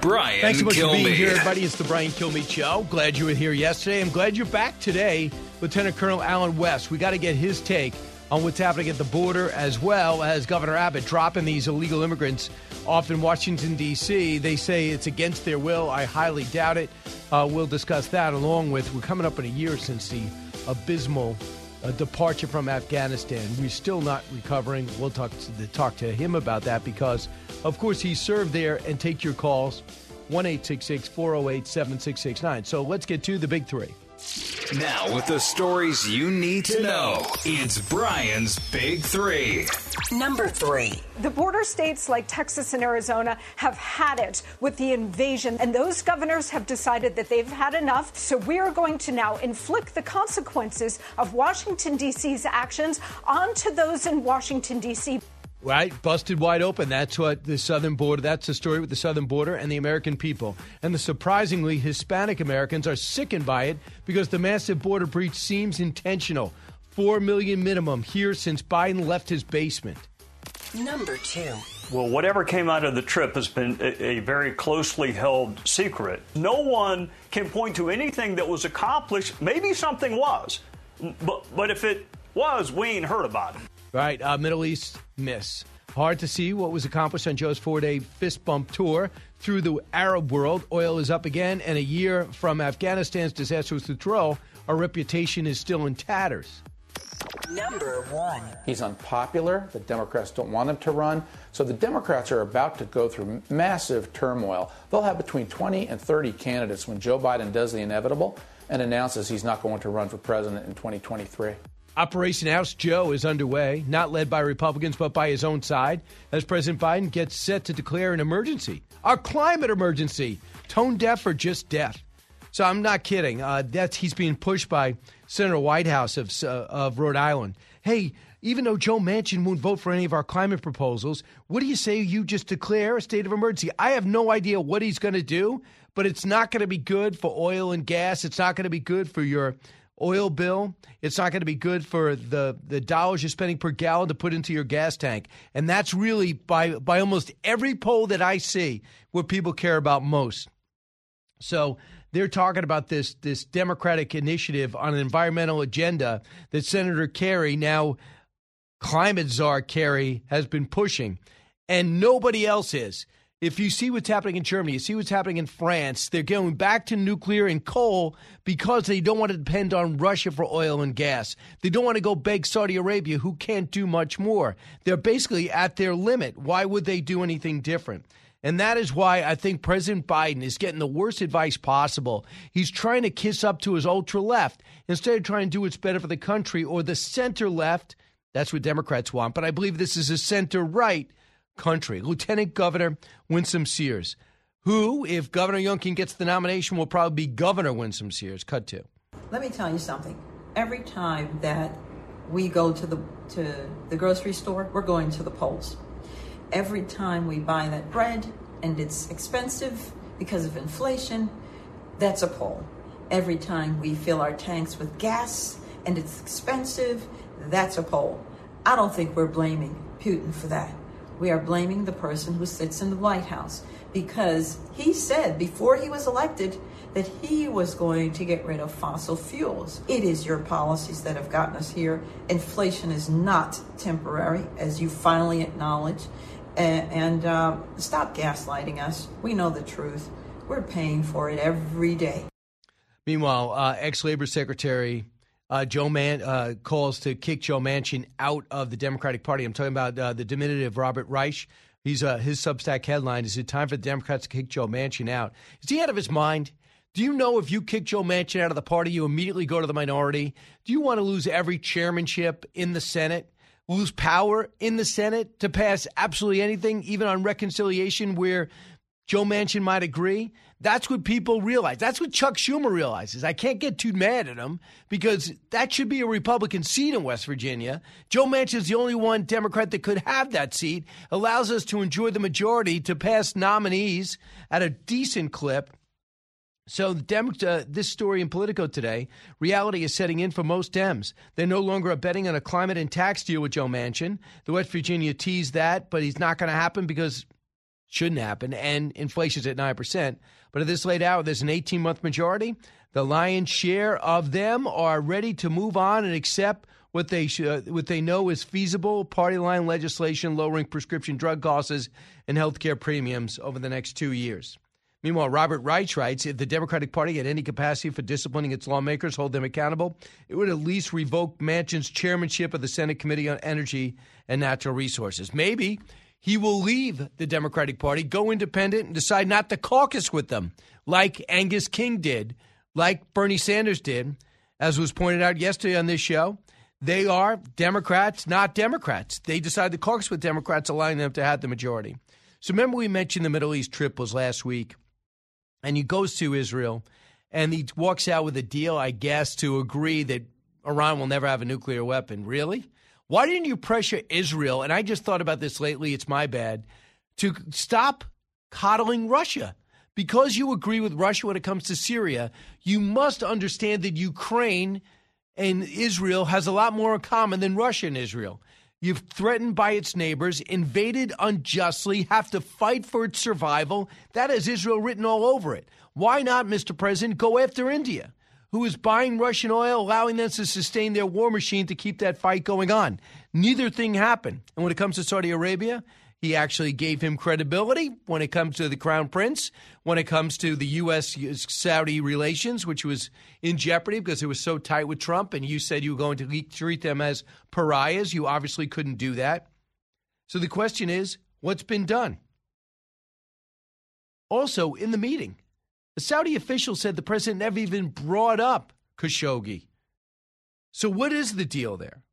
Brian Thanks so much Kilmeade. for being here, everybody. It's the Brian Kilmeade Show. Glad you were here yesterday. I'm glad you're back today, Lieutenant Colonel Allen West. We got to get his take on what's happening at the border, as well as Governor Abbott dropping these illegal immigrants off in Washington, D.C. They say it's against their will. I highly doubt it. Uh, we'll discuss that along with we're coming up in a year since the abysmal uh, departure from Afghanistan. We're still not recovering. We'll talk to, talk to him about that because, of course, he served there and take your calls 1 408 7669. So let's get to the big three. Now, with the stories you need to know, it's Brian's Big Three. Number three. The border states like Texas and Arizona have had it with the invasion, and those governors have decided that they've had enough. So we are going to now inflict the consequences of Washington, D.C.'s actions onto those in Washington, D.C. Right, busted wide open. That's what the southern border. That's the story with the southern border and the American people. And the surprisingly Hispanic Americans are sickened by it because the massive border breach seems intentional. Four million minimum here since Biden left his basement. Number two. Well, whatever came out of the trip has been a, a, very closely held secret. No one can point to anything that was accomplished. Maybe something was, but, but if it was, we ain't heard about it. Right, uh, Middle East miss. Hard to see what was accomplished on Joe's four day fist bump tour through the Arab world. Oil is up again, and a year from Afghanistan's disastrous withdrawal, our reputation is still in tatters. Number one. He's unpopular. The Democrats don't want him to run. So the Democrats are about to go through massive turmoil. They'll have between 20 and 30 candidates when Joe Biden does the inevitable and announces he's not going to run for president in 2023. Operation House Joe is underway, not led by Republicans, but by his own side, as President Biden gets set to declare an emergency, a climate emergency, tone deaf or just deaf. So I'm not kidding. Uh, that's he's being pushed by Senator Whitehouse of uh, of Rhode Island. Hey, even though Joe Manchin won't vote for any of our climate proposals, what do you say you just declare a state of emergency? I have no idea what he's going to do, but it's not going to be good for oil and gas. It's not going to be good for your oil bill. It's not going to be good for the, the dollars you're spending per gallon to put into your gas tank. And that's really, by, by almost every poll that I see, what people care about most. So they're talking about this, this Democratic initiative on an environmental agenda that Senator Kerry, now climate czar Kerry, has been pushing. And nobody else is. If you see what's happening in Germany, you see what's happening in France, they're going back to nuclear and coal because they don't want to depend on Russia for oil and gas. They don't want to go beg Saudi Arabia, who can't do much more. They're basically at their limit. Why would they do anything different? And that is why I think President Biden is getting the worst advice possible. He's trying to kiss up to his ultra left instead of trying to do what's better for the country or the center left. That's what Democrats want. But I believe this is a center right country. Lieutenant Governor Winsome Sears, who, if Governor Youngkin gets the nomination, will probably be Governor Winsome Sears. Cut to. Let me tell you something. Every time that we go to the to the grocery store, we're going to the polls. Every time we buy that bread and it's expensive because of inflation, that's a poll. Every time we fill our tanks with gas and it's expensive, that's a poll. I don't think we're blaming Putin for that. We are blaming the person who sits in the White House because he said before he was elected that he was going to get rid of fossil fuels. It is your policies that have gotten us here. Inflation is not temporary, as you finally acknowledge. And, and uh, stop gaslighting us. We know the truth. We're paying for it every day. Meanwhile, uh, ex Labor Secretary uh, Joe Man uh, calls to kick Joe Manchin out of the Democratic Party. I'm talking about uh, the diminutive Robert Reich. He's uh, his Substack headline: "Is it time for the Democrats to kick Joe Manchin out?" Is he out of his mind? Do you know if you kick Joe Manchin out of the party, you immediately go to the minority? Do you want to lose every chairmanship in the Senate? Lose power in the Senate to pass absolutely anything, even on reconciliation, where Joe Manchin might agree. That's what people realize. That's what Chuck Schumer realizes. I can't get too mad at him because that should be a Republican seat in West Virginia. Joe Manchin's the only one Democrat that could have that seat, allows us to enjoy the majority to pass nominees at a decent clip. So, Dem- uh, this story in Politico today, reality is setting in for most Dems. They're no longer betting on a climate and tax deal with Joe Manchin. The West Virginia teased that, but he's not going to happen because shouldn't happen, and inflation's at 9%. But at this late hour, there's an 18 month majority. The lion's share of them are ready to move on and accept what they uh, what they know is feasible party line legislation lowering prescription drug costs and health care premiums over the next two years. Meanwhile, Robert Reich writes if the Democratic Party had any capacity for disciplining its lawmakers, hold them accountable, it would at least revoke Manchin's chairmanship of the Senate Committee on Energy and Natural Resources. Maybe he will leave the Democratic Party, go independent, and decide not to caucus with them, like Angus King did, like Bernie Sanders did, as was pointed out yesterday on this show. They are Democrats, not Democrats. They decide to caucus with Democrats, allowing them to have the majority. So remember, we mentioned the Middle East trip was last week, and he goes to Israel, and he walks out with a deal, I guess, to agree that Iran will never have a nuclear weapon. Really? Why didn't you pressure Israel? And I just thought about this lately, it's my bad, to stop coddling Russia. Because you agree with Russia when it comes to Syria, you must understand that Ukraine and Israel has a lot more in common than Russia and Israel. You've threatened by its neighbors, invaded unjustly, have to fight for its survival. That has Israel written all over it. Why not, Mr. President, go after India? Who is buying Russian oil, allowing them to sustain their war machine to keep that fight going on. Neither thing happened. And when it comes to Saudi Arabia, he actually gave him credibility when it comes to the crown prince, when it comes to the U.S. Saudi relations, which was in jeopardy because it was so tight with Trump, and you said you were going to treat them as pariahs. You obviously couldn't do that. So the question is what's been done? Also, in the meeting, a Saudi official said the president never even brought up Khashoggi. So, what is the deal there?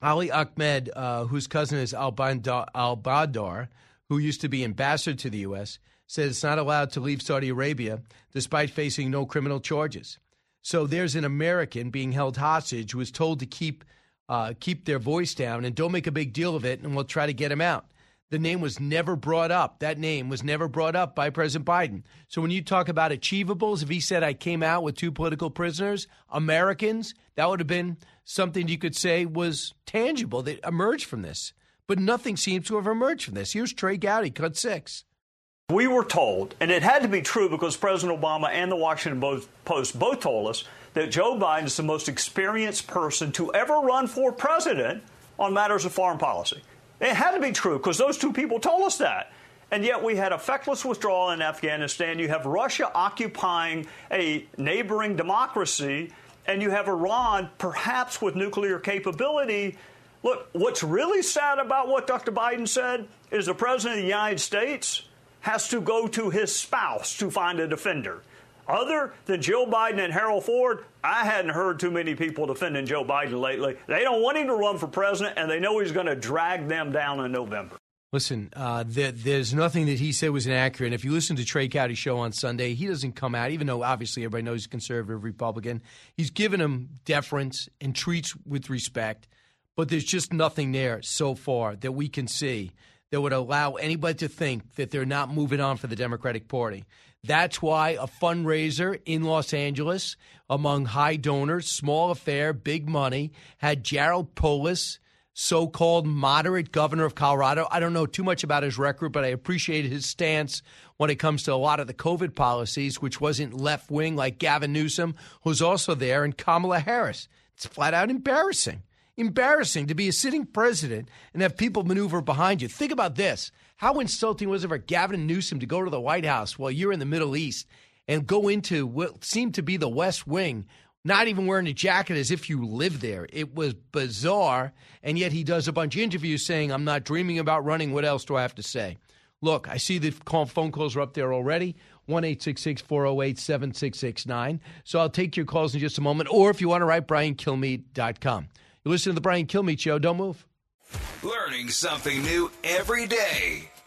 Ali Ahmed, uh, whose cousin is Al Badar, who used to be ambassador to the U.S., said it's not allowed to leave Saudi Arabia despite facing no criminal charges. So there's an American being held hostage who was told to keep uh, keep their voice down and don't make a big deal of it, and we'll try to get him out the name was never brought up. That name was never brought up by President Biden. So when you talk about achievables, if he said, I came out with two political prisoners, Americans, that would have been something you could say was tangible that emerged from this. But nothing seems to have emerged from this. Here's Trey Gowdy, cut six. We were told, and it had to be true because President Obama and the Washington Post both told us that Joe Biden is the most experienced person to ever run for president on matters of foreign policy. It had to be true because those two people told us that. And yet we had a feckless withdrawal in Afghanistan. You have Russia occupying a neighboring democracy, and you have Iran perhaps with nuclear capability. Look, what's really sad about what Dr. Biden said is the President of the United States has to go to his spouse to find a defender. Other than Joe Biden and Harold Ford, I hadn't heard too many people defending Joe Biden lately. They don't want him to run for president, and they know he's going to drag them down in November. Listen, uh, there, there's nothing that he said was inaccurate. And if you listen to Trey Gowdy's show on Sunday, he doesn't come out, even though obviously everybody knows he's a conservative Republican. He's given him deference and treats with respect, but there's just nothing there so far that we can see that would allow anybody to think that they're not moving on for the Democratic Party. That's why a fundraiser in Los Angeles among high donors, small affair, big money, had Jared Polis, so called moderate governor of Colorado. I don't know too much about his record, but I appreciate his stance when it comes to a lot of the COVID policies, which wasn't left wing like Gavin Newsom, who's also there, and Kamala Harris. It's flat out embarrassing. Embarrassing to be a sitting president and have people maneuver behind you. Think about this. How insulting was it for Gavin Newsom to go to the White House while you're in the Middle East and go into what seemed to be the West Wing, not even wearing a jacket as if you live there? It was bizarre. And yet he does a bunch of interviews saying, I'm not dreaming about running. What else do I have to say? Look, I see the phone calls are up there already. 1 408 7669. So I'll take your calls in just a moment. Or if you want to write, briankilmeade.com. You listen to the Brian Kilmeade Show. Don't move. Learning something new every day.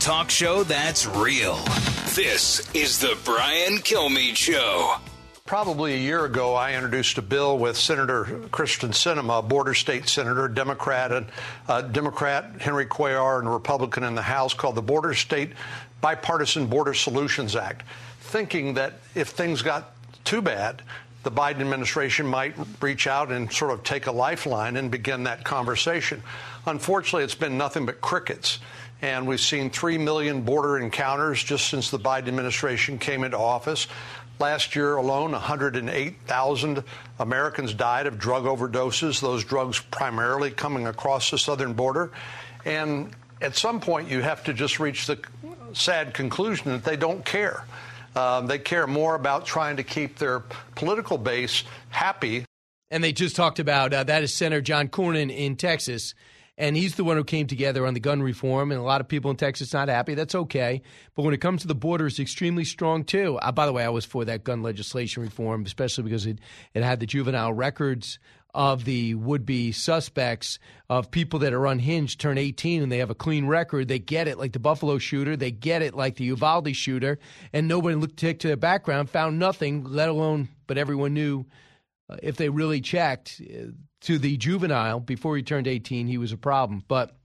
Talk show that's real. This is the Brian Kilmeade Show. Probably a year ago, I introduced a bill with Senator Kyrsten Sinema, border state senator, Democrat, and uh, Democrat Henry Cuellar, and a Republican in the House, called the Border State Bipartisan Border Solutions Act, thinking that if things got too bad, the Biden administration might reach out and sort of take a lifeline and begin that conversation. Unfortunately, it's been nothing but crickets. And we've seen 3 million border encounters just since the Biden administration came into office. Last year alone, 108,000 Americans died of drug overdoses, those drugs primarily coming across the southern border. And at some point, you have to just reach the sad conclusion that they don't care. Um, they care more about trying to keep their political base happy. And they just talked about uh, that is Senator John Cornyn in Texas. And he's the one who came together on the gun reform, and a lot of people in Texas not happy. That's okay. But when it comes to the border, it's extremely strong too. Uh, by the way, I was for that gun legislation reform, especially because it, it had the juvenile records of the would be suspects of people that are unhinged turn 18 and they have a clean record. They get it like the Buffalo shooter, they get it like the Uvalde shooter, and nobody looked to their background, found nothing, let alone, but everyone knew uh, if they really checked uh, to the juvenile before he turned 18, he was a problem. But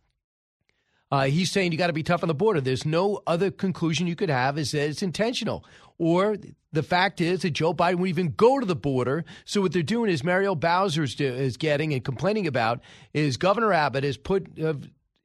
uh, he's saying you got to be tough on the border. There's no other conclusion you could have is that it's intentional. Or the fact is that Joe Biden won't even go to the border. So what they're doing is Mario Bowser is getting and complaining about is Governor Abbott has put uh,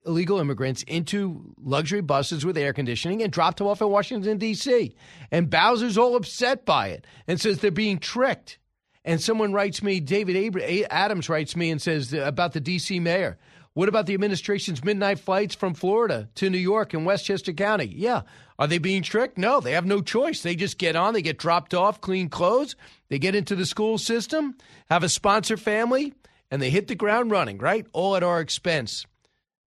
illegal immigrants into luxury buses with air conditioning and dropped them off in Washington, D.C. And Bowser's all upset by it and says they're being tricked. And someone writes me, David Adams writes me and says about the D.C. mayor. What about the administration's midnight flights from Florida to New York and Westchester County? Yeah. Are they being tricked? No, they have no choice. They just get on, they get dropped off, clean clothes, they get into the school system, have a sponsor family, and they hit the ground running, right? All at our expense.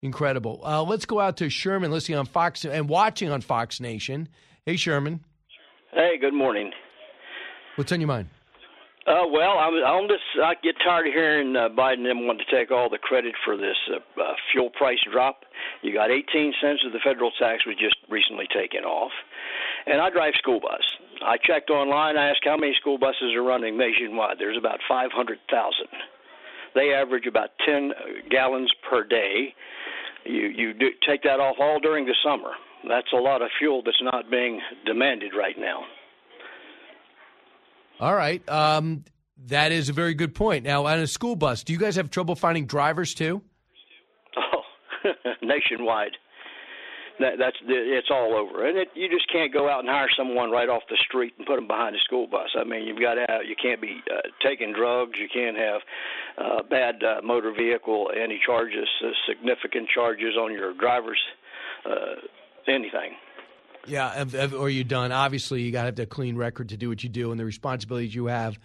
Incredible. Uh, let's go out to Sherman listening on Fox and watching on Fox Nation. Hey, Sherman. Hey, good morning. What's on your mind? Uh, well, I'm on this. I get tired of hearing uh, Biden them want to take all the credit for this uh, uh, fuel price drop. You got 18 cents of the federal tax was just recently taken off, and I drive school bus. I checked online. I asked how many school buses are running nationwide. There's about 500,000. They average about 10 gallons per day. You you do take that off all during the summer. That's a lot of fuel that's not being demanded right now. All right. Um, that is a very good point. Now, on a school bus, do you guys have trouble finding drivers too? Oh, nationwide. That, that's it's all over, and it, you just can't go out and hire someone right off the street and put them behind a school bus. I mean, you've got to have, you can't be uh, taking drugs, you can't have uh, bad uh, motor vehicle, any charges, uh, significant charges on your drivers, uh, anything. Yeah, or you're done. Obviously, you got to have a clean record to do what you do, and the responsibilities you have.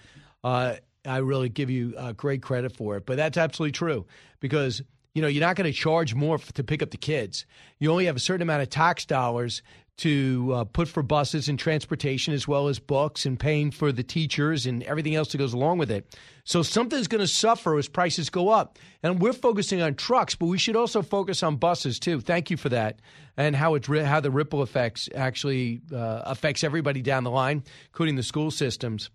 Uh, I really give you uh, great credit for it, but that's absolutely true because you know you're not going to charge more to pick up the kids. You only have a certain amount of tax dollars to uh, put for buses and transportation as well as books and paying for the teachers and everything else that goes along with it. So something's going to suffer as prices go up. And we're focusing on trucks, but we should also focus on buses too. Thank you for that and how it's how the ripple effects actually uh, affects everybody down the line, including the school systems.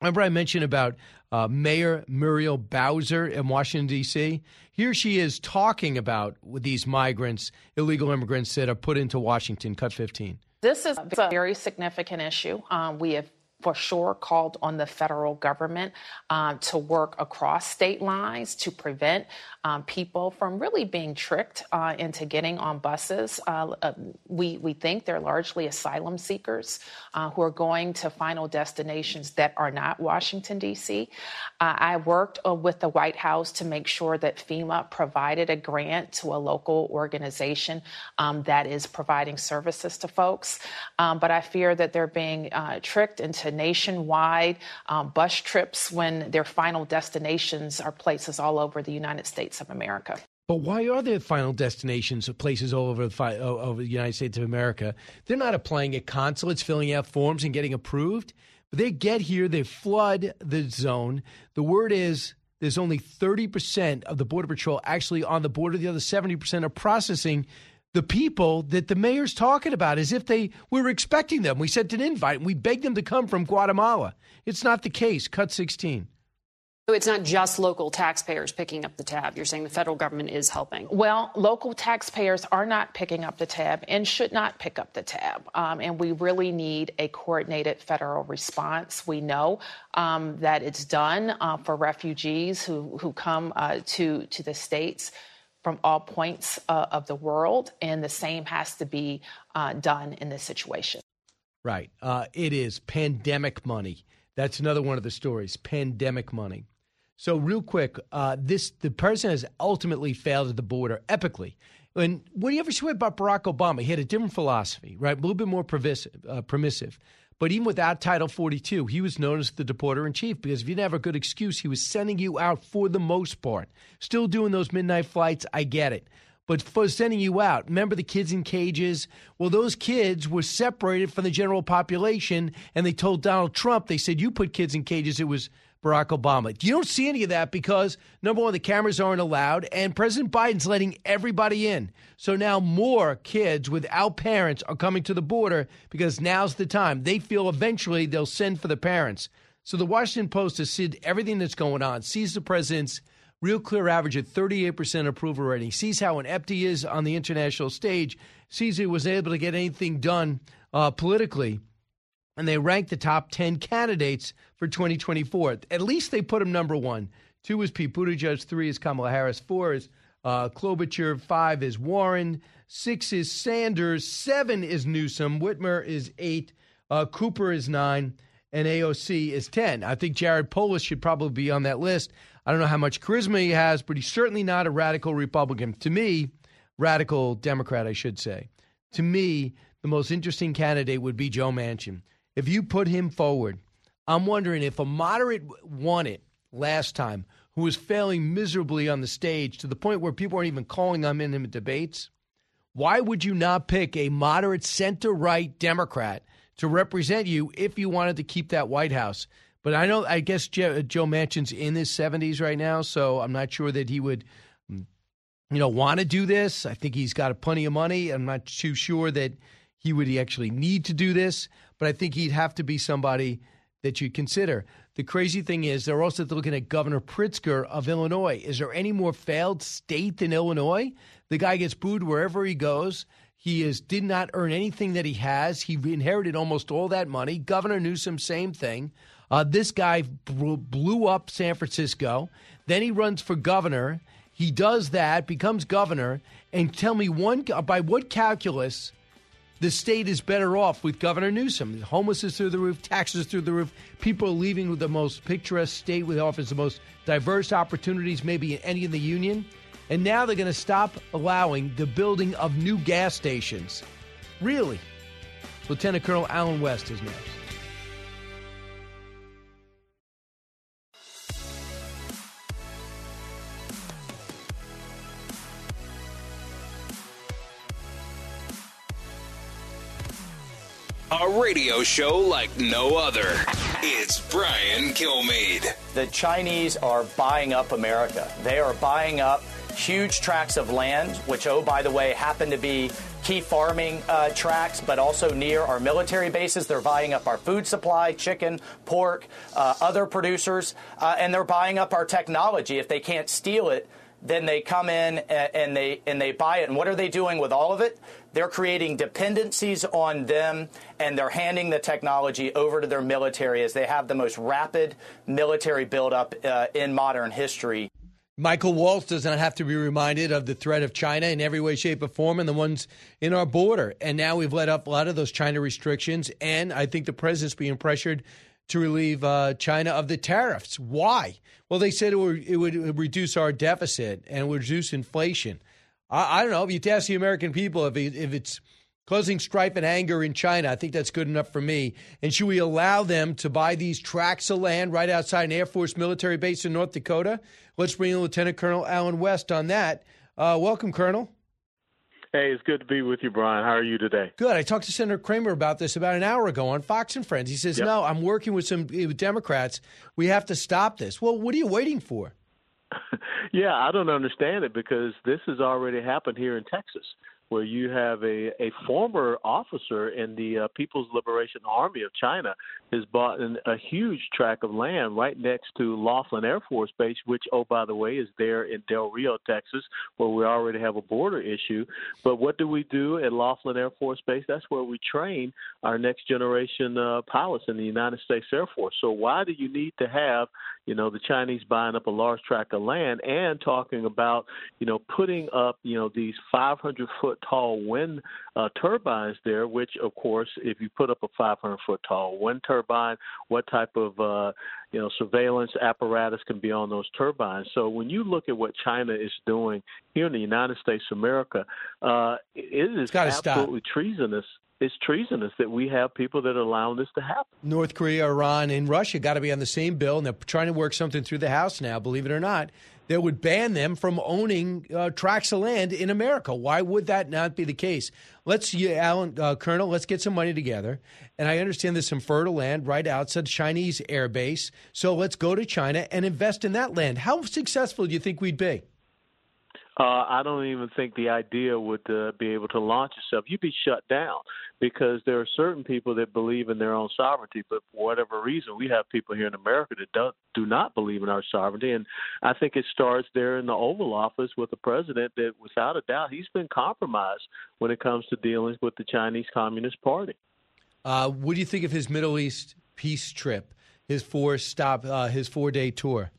Remember, I mentioned about uh, Mayor Muriel Bowser in Washington, D.C.? Here she is talking about these migrants, illegal immigrants that are put into Washington. Cut 15. This is a very significant issue. Um, we have for sure called on the federal government um, to work across state lines to prevent um, people from really being tricked uh, into getting on buses. Uh, uh, we, we think they're largely asylum seekers uh, who are going to final destinations that are not Washington, D.C. Uh, I worked uh, with the White House to make sure that FEMA provided a grant to a local organization um, that is providing services to folks. Um, but I fear that they're being tricked into nationwide um, bus trips when their final destinations are places all over the United States of America. But why are there final destinations of places all over the, over the United States of America? They're not applying at consulates, filling out forms, and getting approved. But they get here, they flood the zone. The word is there's only 30% of the Border Patrol actually on the border. The other 70% are processing the people that the mayor's talking about as if they we were expecting them. We sent an invite and we begged them to come from Guatemala. It's not the case. Cut 16. So it's not just local taxpayers picking up the tab. You're saying the federal government is helping. Well, local taxpayers are not picking up the tab and should not pick up the tab. Um, and we really need a coordinated federal response. We know um, that it's done uh, for refugees who, who come uh, to, to the states from all points uh, of the world, and the same has to be uh, done in this situation. Right. Uh, it is pandemic money. That's another one of the stories pandemic money. So, real quick, uh, this the president has ultimately failed at the border epically. And do you ever say about Barack Obama? He had a different philosophy, right? A little bit more uh, permissive. But even without Title 42, he was known as the deporter in chief because if you didn't have a good excuse, he was sending you out for the most part. Still doing those midnight flights, I get it. But for sending you out, remember the kids in cages? Well, those kids were separated from the general population, and they told Donald Trump, they said, You put kids in cages. It was Barack Obama. You don't see any of that because, number one, the cameras aren't allowed, and President Biden's letting everybody in. So now more kids without parents are coming to the border because now's the time. They feel eventually they'll send for the parents. So the Washington Post has seen everything that's going on, sees the president's real clear average at 38% approval rating, sees how inept he is on the international stage, sees he was able to get anything done uh, politically and they ranked the top 10 candidates for 2024. At least they put him number one. Two is Pete Buttigieg, three is Kamala Harris, four is uh, Klobuchar, five is Warren, six is Sanders, seven is Newsom, Whitmer is eight, uh, Cooper is nine, and AOC is 10. I think Jared Polis should probably be on that list. I don't know how much charisma he has, but he's certainly not a radical Republican. To me, radical Democrat, I should say. To me, the most interesting candidate would be Joe Manchin if you put him forward, I'm wondering if a moderate won it last time, who was failing miserably on the stage to the point where people weren't even calling him in in debates, why would you not pick a moderate center right Democrat to represent you if you wanted to keep that White House? But I know, I guess Joe, Joe Manchin's in his 70s right now, so I'm not sure that he would, mm, you know, want to do this. I think he's got plenty of money. I'm not too sure that he would actually need to do this but I think he'd have to be somebody that you consider. The crazy thing is, they're also looking at Governor Pritzker of Illinois. Is there any more failed state than Illinois? The guy gets booed wherever he goes. He is did not earn anything that he has. He inherited almost all that money. Governor Newsom, same thing. Uh, this guy blew up San Francisco. Then he runs for governor. He does that, becomes governor, and tell me one by what calculus the state is better off with Governor Newsom. Homeless is through the roof, taxes through the roof. People are leaving with the most picturesque state with offers the most diverse opportunities maybe in any in the union. And now they're going to stop allowing the building of new gas stations. Really? Lieutenant Colonel Allen West is next. A radio show like no other. It's Brian Kilmeade. The Chinese are buying up America. They are buying up huge tracts of land, which, oh, by the way, happen to be key farming uh, tracts, but also near our military bases. They're buying up our food supply, chicken, pork, uh, other producers, uh, and they're buying up our technology. If they can't steal it, then they come in and, and they and they buy it. And what are they doing with all of it? They're creating dependencies on them, and they're handing the technology over to their military as they have the most rapid military buildup uh, in modern history. Michael Waltz does not have to be reminded of the threat of China in every way, shape, or form, and the ones in our border. And now we've let up a lot of those China restrictions, and I think the president's being pressured to relieve uh, China of the tariffs. Why? Well, they said it would, it would reduce our deficit and reduce inflation. I, I don't know. If you ask the American people if, it, if it's causing strife and anger in China, I think that's good enough for me. And should we allow them to buy these tracts of land right outside an Air Force military base in North Dakota? Let's bring in Lieutenant Colonel Allen West on that. Uh, welcome, Colonel. Hey, it's good to be with you, Brian. How are you today? Good. I talked to Senator Cramer about this about an hour ago on Fox and Friends. He says, yep. "No, I'm working with some Democrats. We have to stop this." Well, what are you waiting for? yeah, I don't understand it because this has already happened here in Texas where you have a, a former officer in the uh, People's Liberation Army of China has bought an, a huge tract of land right next to Laughlin Air Force Base, which, oh, by the way, is there in Del Rio, Texas, where we already have a border issue. But what do we do at Laughlin Air Force Base? That's where we train our next generation uh, pilots in the United States Air Force. So why do you need to have, you know, the Chinese buying up a large tract of land and talking about, you know, putting up, you know, these 500 foot tall wind uh, turbines there, which, of course, if you put up a 500 foot tall wind turbine, what type of uh, you know surveillance apparatus can be on those turbines? So when you look at what China is doing here in the United States of America, uh, it is absolutely stop. treasonous it's treasonous that we have people that are allowing this to happen. North Korea, Iran, and Russia got to be on the same bill, and they're trying to work something through the House now, believe it or not, that would ban them from owning uh, tracts of land in America. Why would that not be the case? Let's, Allen, uh, Colonel, let's get some money together. And I understand there's some fertile land right outside the Chinese air base. So let's go to China and invest in that land. How successful do you think we'd be? Uh, I don't even think the idea would uh, be able to launch itself. You'd be shut down because there are certain people that believe in their own sovereignty, but for whatever reason, we have people here in America that don't, do not believe in our sovereignty. And I think it starts there in the Oval Office with the president that, without a doubt, he's been compromised when it comes to dealings with the Chinese Communist Party. Uh, what do you think of his Middle East peace trip? His four stop, uh, his four day tour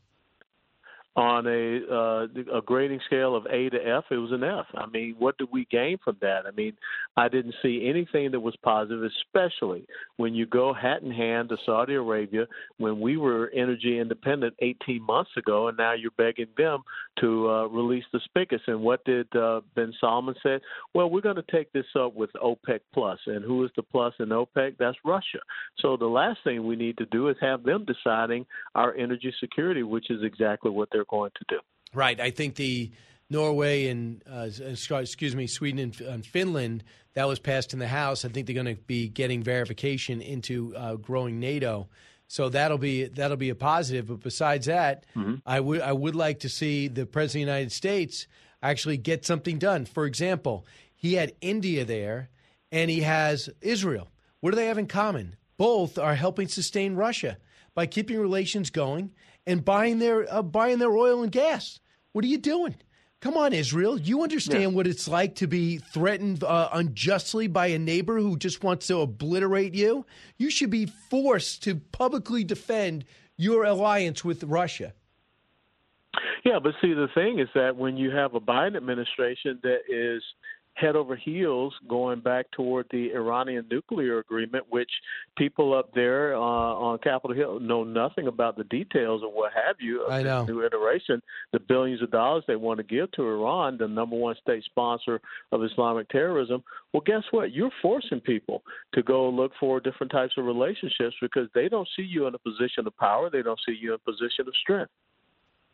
on a uh, a grading scale of A to F, it was an F. I mean, what did we gain from that? I mean, I didn't see anything that was positive, especially when you go hat in hand to Saudi Arabia when we were energy independent 18 months ago, and now you're begging them to uh, release the spigots. And what did uh, bin Salman say? Well, we're going to take this up with OPEC Plus, and who is the plus in OPEC? That's Russia. So the last thing we need to do is have them deciding our energy security, which is exactly what they're they're going to do. Right. I think the Norway and uh, excuse me, Sweden and, and, Finland that was passed in the House. I think they're going to be getting verification into uh, growing NATO. So that'll be that'll be a positive. But besides that, mm-hmm. I would I would like to see the president of the United States actually get something done. For example, he had India there, and he has Israel. What do they have in common? Both are helping sustain Russia by keeping relations going and buying their uh, buying their oil and gas. What are you doing? Come on, Israel. You understand yeah. what it's like to be threatened uh, unjustly by a neighbor who just wants to obliterate you? You should be forced to publicly defend your alliance with Russia. Yeah, but see, the thing is that when you have a Biden administration that is head over heels going back toward the Iranian nuclear agreement, which people up there uh, on Capitol Hill know nothing about the details or what have you. Of I know. New iteration, the billions of dollars they want to give to Iran, the number one state sponsor of Islamic terrorism. Well, guess what? You're forcing people to go look for different types of relationships because they don't see you in a position of power. They don't see you in a position of strength.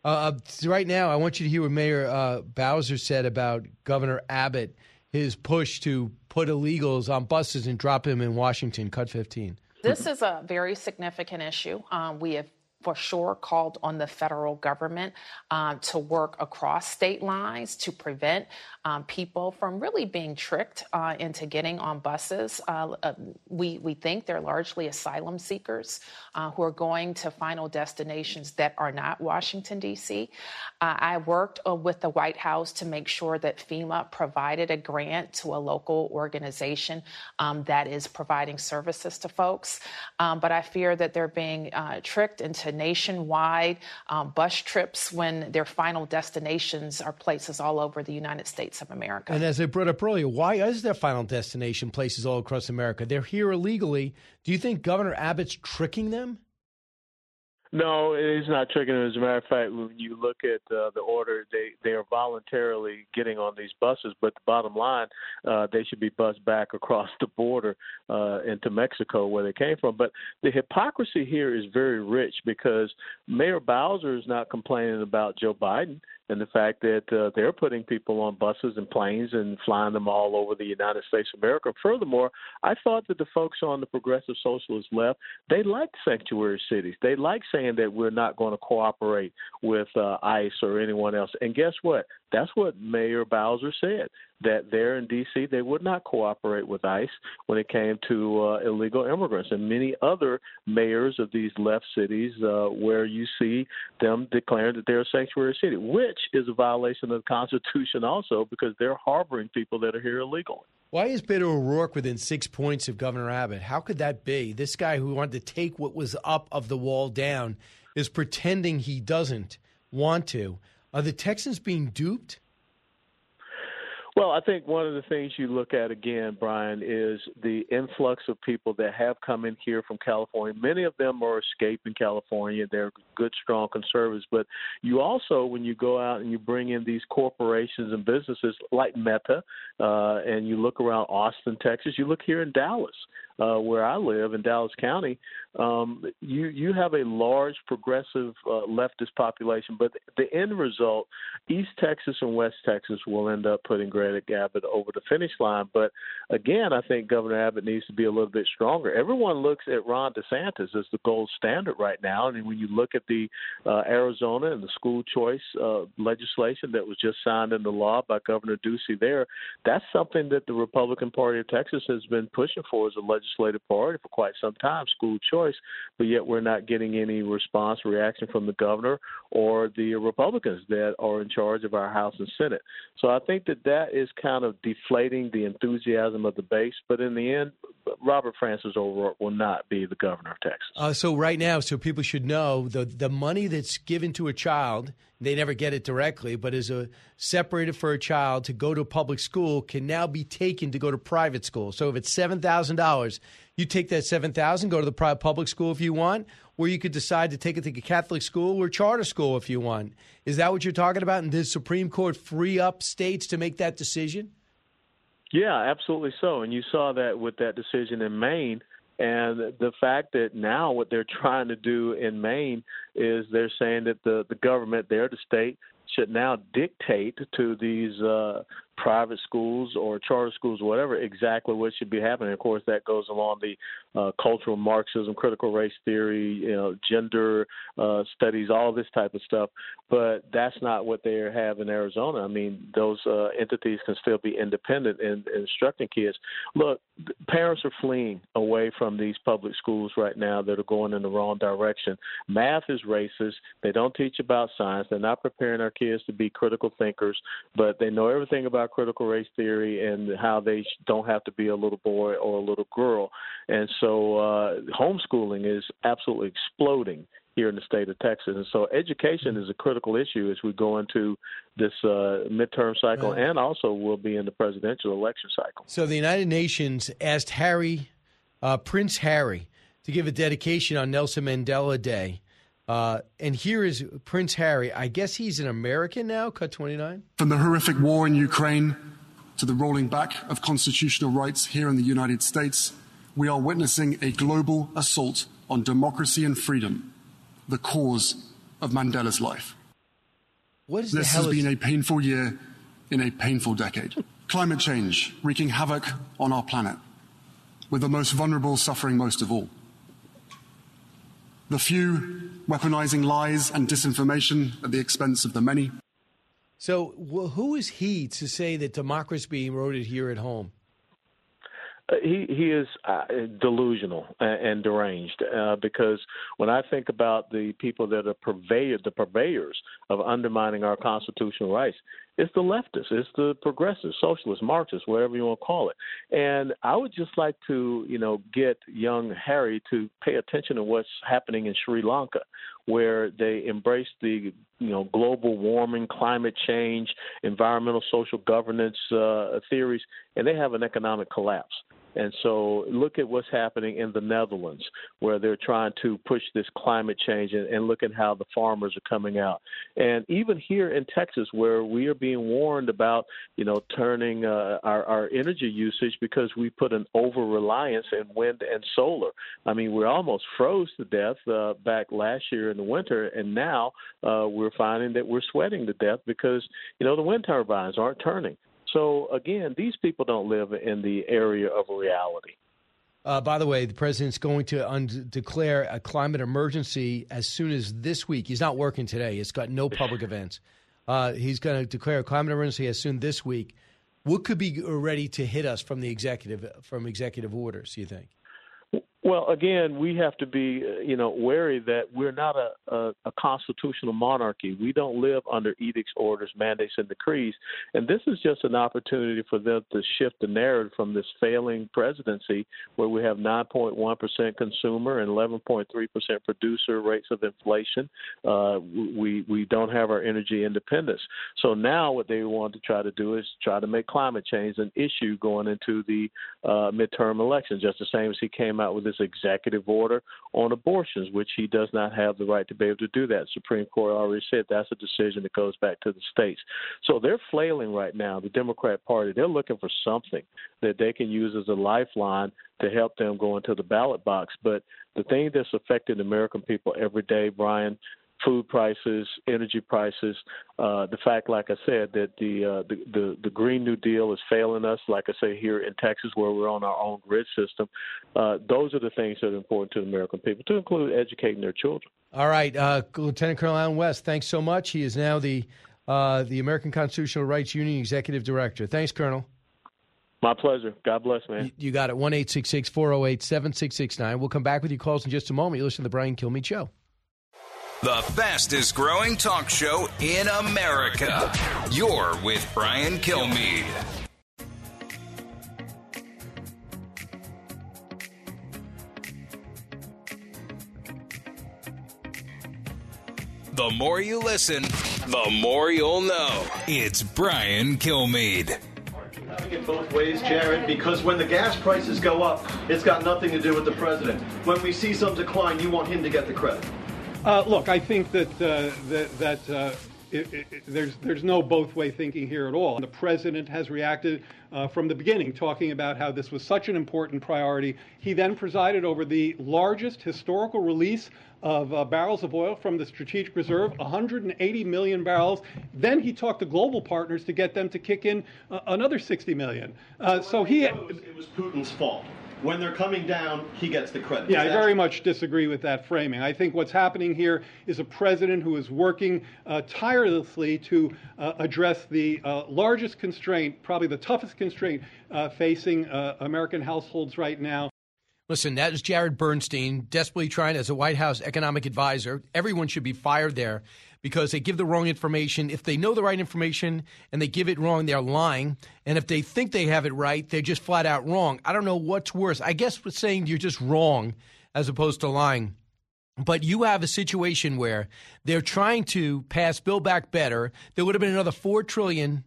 Uh, uh right now, I want you to hear what Mayor uh, Bowser said about Governor Abbott his push to put illegals on buses and drop them in Washington. Cut 15. This is a very significant issue. Um, we have for sure called on the federal government um, to work across state lines to prevent um, people from really being tricked uh, into getting on buses. Uh, uh, we, we think they're largely asylum seekers uh, who are going to final destinations that are not Washington, D.C. Uh, I worked with the White House to make sure that FEMA provided a grant to a local organization um, that is providing services to folks. Um, but I fear that they're being tricked into nationwide um, bus trips when their final destinations are places all over the United States of America. And as I brought up earlier, why is their final destination places all across America? They're here illegally. Do you think Governor Abbott's tricking them? No, it's not tricking them. As a matter of fact, when you look at uh, the order, they they are voluntarily getting on these buses. But the bottom line, uh, they should be bused back across the border uh, into Mexico, where they came from. But the hypocrisy here is very rich because Mayor Bowser is not complaining about Joe Biden and the fact that uh, they're putting people on buses and planes and flying them all over the United States of America. Furthermore, I thought that the folks on the progressive socialist left they like sanctuary cities. They like saying that we're not going to cooperate with uh, ICE or anyone else. And guess what? That's what Mayor Bowser said that there in D.C. they would not cooperate with ICE when it came to uh, illegal immigrants, and many other mayors of these left cities uh, where you see them declaring that they're a sanctuary city, which is a violation of the Constitution also because they're harboring people that are here illegally. Why is Beto O'Rourke within six points of Governor Abbott? How could that be? This guy who wanted to take what was up of the wall down is pretending he doesn't want to. Are the Texans being duped? Well, I think one of the things you look at again, Brian, is the influx of people that have come in here from California. Many of them are escaping California. They're good, strong conservatives. But you also, when you go out and you bring in these corporations and businesses like Meta, uh, and you look around Austin, Texas, you look here in Dallas uh, where I live in Dallas County, um, you you have a large progressive uh, leftist population, but the end result, East Texas and West Texas will end up putting Greg Abbott over the finish line. But again, I think Governor Abbott needs to be a little bit stronger. Everyone looks at Ron DeSantis as the gold standard right now, and when you look at the uh, Arizona and the school choice uh, legislation that was just signed into law by Governor Ducey there, that's something that the Republican Party of Texas has been pushing for as a legislative priority for quite some time, school choice, but yet we're not getting any response, reaction from the governor or the Republicans that are in charge of our House and Senate. So I think that that is kind of deflating the enthusiasm of the base. But in the end, Robert Francis O'Rourke will not be the governor of Texas. Uh, so right now, so people should know the the money that's given to a child, they never get it directly, but is a separated for a child to go to public school can now be taken to go to private school. So if it's seven thousand dollars, you take that seven thousand, go to the private public school if you want, or you could decide to take it to a Catholic school or charter school if you want. Is that what you're talking about? And does Supreme Court free up states to make that decision? Yeah, absolutely so. And you saw that with that decision in Maine. And the fact that now what they're trying to do in Maine is they're saying that the, the government there, the state, should now dictate to these uh, private schools or charter schools, or whatever, exactly what should be happening. Of course, that goes along the uh, cultural Marxism, critical race theory, you know, gender uh, studies, all this type of stuff. But that's not what they have in Arizona. I mean, those uh, entities can still be independent in, in instructing kids. Look, parents are fleeing away from these public schools right now that are going in the wrong direction. Math is racist. They don't teach about science. They're not preparing our kids to be critical thinkers, but they know everything about critical race theory and how they don't have to be a little boy or a little girl. And so uh, homeschooling is absolutely exploding here in the state of Texas. And so education is a critical issue as we go into this uh, midterm cycle right. and also will be in the presidential election cycle. So the United Nations asked Harry, uh, Prince Harry, to give a dedication on Nelson Mandela Day. Uh, and here is Prince Harry. I guess he's an American now, cut 29. From the horrific war in Ukraine to the rolling back of constitutional rights here in the United States, we are witnessing a global assault on democracy and freedom, the cause of Mandela's life. What is this has been a painful year in a painful decade. Climate change wreaking havoc on our planet, with the most vulnerable suffering most of all. The few weaponizing lies and disinformation at the expense of the many. So, well, who is he to say that democracy being eroded here at home? Uh, he he is uh, delusional and, and deranged uh, because when I think about the people that are purveyor, the purveyors of undermining our constitutional rights, it's the leftists, it's the progressives, socialists, Marxists, whatever you want to call it. And I would just like to, you know, get young Harry to pay attention to what's happening in Sri Lanka, where they embrace the, you know, global warming, climate change, environmental social governance uh, theories, and they have an economic collapse. And so look at what's happening in the Netherlands, where they're trying to push this climate change and, and look at how the farmers are coming out. And even here in Texas, where we are being warned about, you know, turning uh, our, our energy usage because we put an over reliance in wind and solar. I mean, we almost froze to death uh, back last year in the winter, and now uh, we're finding that we're sweating to death because, you know, the wind turbines aren't turning. So again, these people don't live in the area of reality. Uh, by the way, the president's going to un- declare a climate emergency as soon as this week. He's not working today. It's got no public events. Uh, he's going to declare a climate emergency as soon this week. What could be ready to hit us from the executive from executive orders? Do you think? Well, again, we have to be, uh, you know, wary that we're not a, a, a, constitutional monarchy. We don't live under edicts, orders, mandates, and decrees. And this is just an opportunity for them to shift the narrative from this failing presidency, where we have 9.1% consumer and 11.3% producer rates of inflation. Uh, we we don't have our energy independence. So now, what they want to try to do is try to make climate change an issue going into the uh, midterm elections, just the same as he came out with this executive order on abortions, which he does not have the right to be able to do that. Supreme Court already said that's a decision that goes back to the states. So they're flailing right now. The Democrat Party they're looking for something that they can use as a lifeline to help them go into the ballot box. But the thing that's affecting American people every day, Brian, food prices, energy prices, uh, the fact, like I said, that the, uh, the, the the Green New Deal is failing us. Like I say here in Texas, where we're on our own grid system, uh, those are the things that are important to the American people, to include educating their children. All right, uh, Lieutenant Colonel Allen West, thanks so much. He is now the uh, the American Constitutional Rights Union Executive Director. Thanks, Colonel. My pleasure. God bless, man. You, you got it. One eight six six four zero eight seven six six nine. We'll come back with your calls in just a moment. You listen to the Brian Kilmeade Show. The fastest growing talk show in America. You're with Brian Kilmeade. The more you listen, the more you'll know. It's Brian Kilmeade. Having it both ways, Jared, because when the gas prices go up, it's got nothing to do with the president. When we see some decline, you want him to get the credit. Uh, look, I think that uh, that, that uh, it, it, there's there's no both way thinking here at all. The president has reacted uh, from the beginning, talking about how this was such an important priority. He then presided over the largest historical release of uh, barrels of oil from the strategic reserve, 180 million barrels. Then he talked to global partners to get them to kick in uh, another 60 million. so he it was, it was Putin's fault when they're coming down, he gets the credit. Yeah, I very much disagree with that framing. I think what's happening here is a president who is working uh, tirelessly to uh, address the uh, largest constraint, probably the toughest constraint uh, facing uh, American households right now. Listen, that is Jared Bernstein, desperately trying as a White House economic advisor. Everyone should be fired there because they give the wrong information. If they know the right information and they give it wrong, they're lying. And if they think they have it right, they're just flat out wrong. I don't know what's worse. I guess saying you're just wrong as opposed to lying. But you have a situation where they're trying to pass Build Back Better. There would have been another four trillion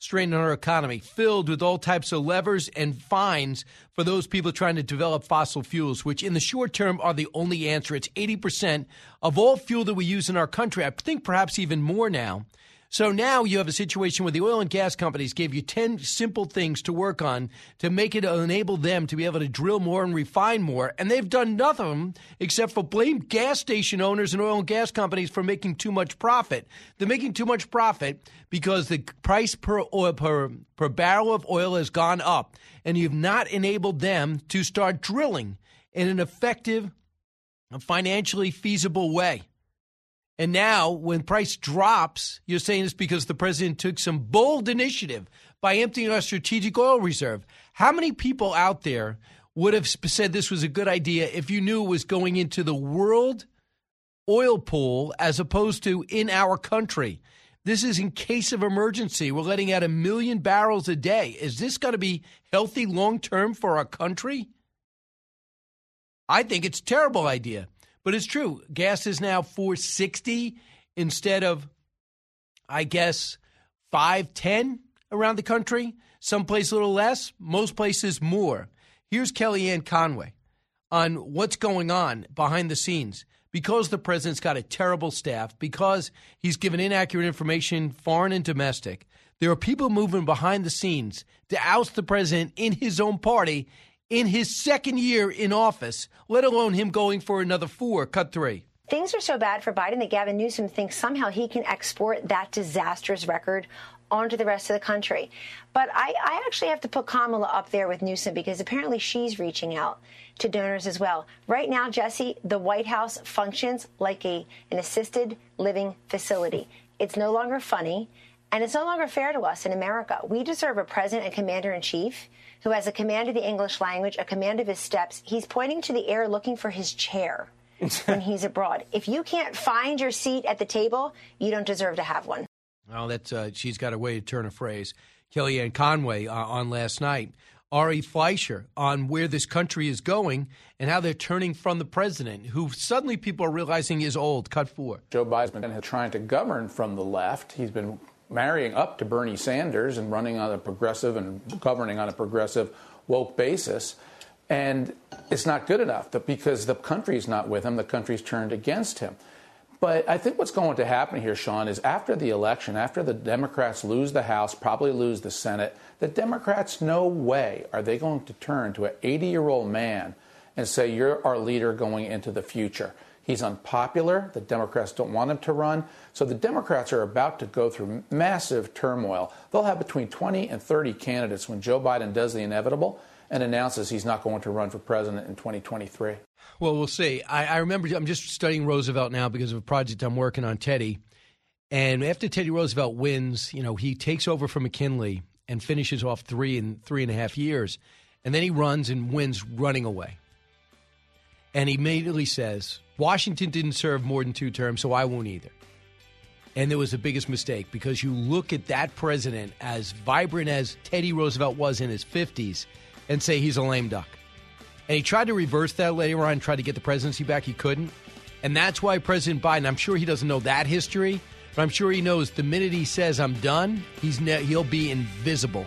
strain on our economy, filled with all types of levers and fines for those people trying to develop fossil fuels, which in the short term are the only answer. It's 80% of all fuel that we use in our country. I think perhaps even more now. So now you have a situation where the oil and gas companies gave you 10 simple things to work on to make it enable them to be able to drill more and refine more. And they've done nothing except for blame gas station owners and oil and gas companies for making too much profit. They're making too much profit because the price per oil, per, per barrel of oil has gone up and you've not enabled them to start drilling in an effective financially feasible way. And now, when price drops, you're saying it's because the president took some bold initiative by emptying our strategic oil reserve. How many people out there would have said this was a good idea if you knew it was going into the world oil pool as opposed to in our country? This is in case of emergency. We're letting out a million barrels a day. Is this going to be healthy long term for our country? I think it's a terrible idea, but it's true. Gas is now 460 instead of I guess 510 around the country. Some place a little less, most places more. Here's Kellyanne Conway on what's going on behind the scenes because the president's got a terrible staff, because he's given inaccurate information, foreign and domestic, there are people moving behind the scenes to oust the president in his own party in his second year in office, let alone him going for another four. Cut three. Things are so bad for Biden that Gavin Newsom thinks somehow he can export that disastrous record onto the rest of the country. But I, I, actually have to put Kamala up there with Newsom because apparently she's reaching out to donors as well. Right now, Jesse, the White House functions like a, an assisted living facility. It's no longer funny, and it's no longer fair to us in America. We deserve a president and commander in chief who has a command of the English language, a command of his steps. He's pointing to the air looking for his chair when he's abroad. If you can't find your seat at the table, you don't deserve to have one. Well, that's uh, she's got a way to turn a phrase. Kellyanne Conway uh, on last night. Ari Fleischer on where this country is going and how they're turning from the president, who suddenly people are realizing is old. Cut four. Joe Biden's been trying to govern from the left. He's been marrying up to Bernie Sanders and running on a progressive and governing on a progressive woke basis. And it's not good enough because the country's not with him. The country's turned against him. But I think what's going to happen here, Sean, is after the election, after the Democrats lose the House, probably lose the Senate, the Democrats, no way are they going to turn to an 80 year old man and say, You're our leader going into the future. He's unpopular. The Democrats don't want him to run. So the Democrats are about to go through massive turmoil. They'll have between 20 and 30 candidates when Joe Biden does the inevitable and announces he's not going to run for president in 2023. Well, we'll see. I, I, remember I'm just studying Roosevelt now because of a project I'm working on, Teddy. And after Teddy Roosevelt wins, you know, he takes over from McKinley and finishes off three and three and a half years. And then he runs and wins running away. And he immediately says, Washington didn't serve more than two terms, so I won't either. And there was the biggest mistake because you look at that president as vibrant as Teddy Roosevelt was in his 50s and say he's a lame duck. And he tried to reverse that later on, tried to get the presidency back. He couldn't. And that's why President Biden, I'm sure he doesn't know that history, but I'm sure he knows the minute he says, I'm done, he's ne- he'll be invisible.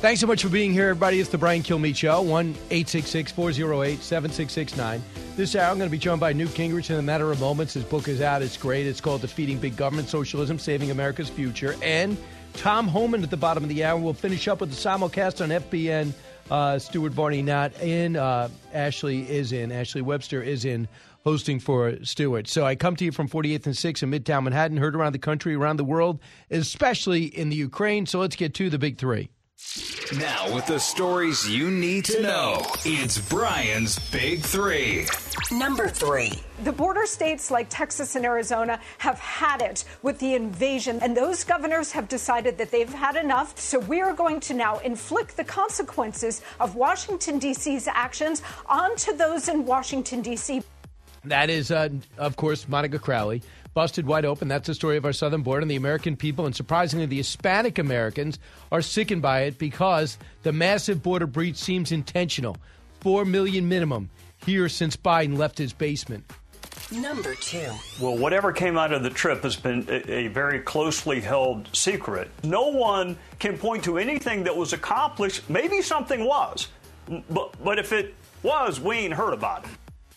Thanks so much for being here, everybody. It's the Brian Kilmeade Show, 1 408 7669. This hour, I'm going to be joined by Newt Gingrich in a matter of moments. His book is out. It's great. It's called Defeating Big Government Socialism, Saving America's Future. And Tom Homan at the bottom of the hour. We'll finish up with the simulcast on FBN. Uh, Stuart Varney not in. Uh, Ashley is in. Ashley Webster is in hosting for Stuart. So I come to you from 48th and 6th in Midtown Manhattan, heard around the country, around the world, especially in the Ukraine. So let's get to the big three. Now, with the stories you need to know, it's Brian's Big Three. Number three. The border states like Texas and Arizona have had it with the invasion, and those governors have decided that they've had enough. So we are going to now inflict the consequences of Washington, D.C.'s actions onto those in Washington, D.C. That is, uh, of course, Monica Crowley busted wide open. That's the story of our southern border. And the American people, and surprisingly, the Hispanic Americans, are sickened by it because the massive border breach seems intentional. Four million minimum here since Biden left his basement. Number two. Well, whatever came out of the trip has been a, a, very closely held secret. No one can point to anything that was accomplished. Maybe something was, but, but if it was, we ain't heard about it.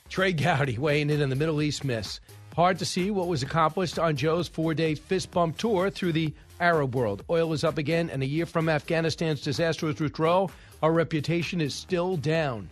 Trey Gowdy weighing in on the Middle East miss. Hard to see what was accomplished on Joe's four day fist bump tour through the Arab world. Oil is up again, and a year from Afghanistan's disastrous withdrawal, our reputation is still down.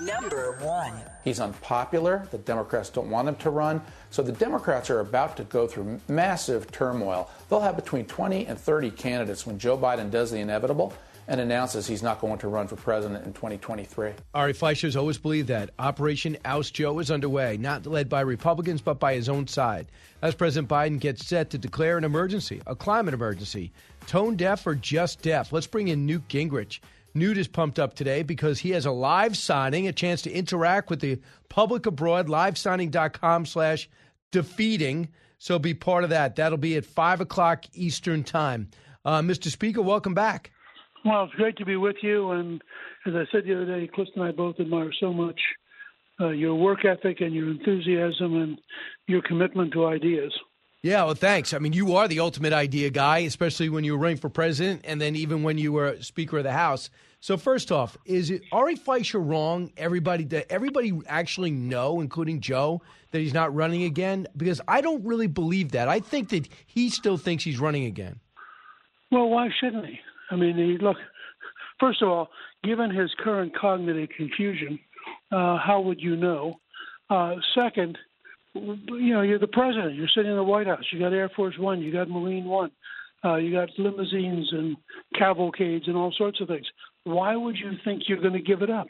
Number one. He's unpopular. The Democrats don't want him to run. So the Democrats are about to go through massive turmoil. They'll have between 20 and 30 candidates when Joe Biden does the inevitable and announces he's not going to run for president in 2023. Ari Fleischer's always believed that. Operation Oust Joe is underway, not led by Republicans, but by his own side. As President Biden gets set to declare an emergency, a climate emergency, tone deaf or just deaf. Let's bring in Newt Gingrich. Newt is pumped up today because he has a live signing, a chance to interact with the public abroad, livesigning.com slash defeating. So be part of that. That'll be at 5 o'clock Eastern Time. Uh, Mr. Speaker, welcome back. Well, it's great to be with you. And as I said the other day, Cliff and I both admire so much uh, your work ethic and your enthusiasm and your commitment to ideas. Yeah, well, thanks. I mean, you are the ultimate idea guy, especially when you were running for president and then even when you were Speaker of the House. So, first off, is it Ari Fleischer wrong? Everybody, everybody actually know, including Joe, that he's not running again? Because I don't really believe that. I think that he still thinks he's running again. Well, why shouldn't he? I mean, he, look, first of all, given his current cognitive confusion, uh, how would you know? Uh, second, you know, you're the president. You're sitting in the White House. You got Air Force One. You got Marine One. Uh, you got limousines and cavalcades and all sorts of things. Why would you think you're going to give it up?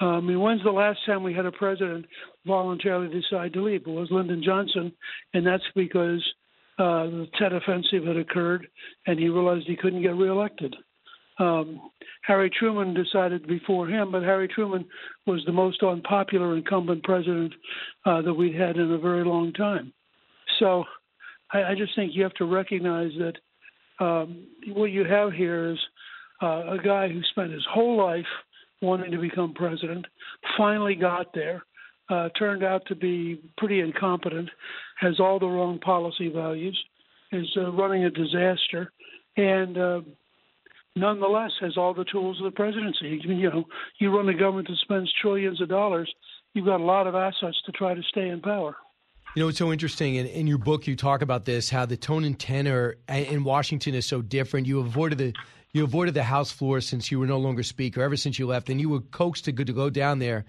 Uh, I mean, when's the last time we had a president voluntarily decide to leave? It was Lyndon Johnson, and that's because uh, the Tet Offensive had occurred, and he realized he couldn't get reelected. Um, Harry Truman decided before him, but Harry Truman was the most unpopular incumbent president uh, that we'd had in a very long time. So I, I just think you have to recognize that um, what you have here is uh, a guy who spent his whole life wanting to become president, finally got there, uh, turned out to be pretty incompetent, has all the wrong policy values, is uh, running a disaster, and uh, nonetheless has all the tools of the presidency. I mean, You know, you run a government that spends trillions of dollars, you've got a lot of assets to try to stay in power. You know, it's so interesting. In, in your book, you talk about this how the tone and tenor in Washington is so different. You avoided the you avoided the House floor since you were no longer Speaker, ever since you left, and you were coaxed to go, to go down there,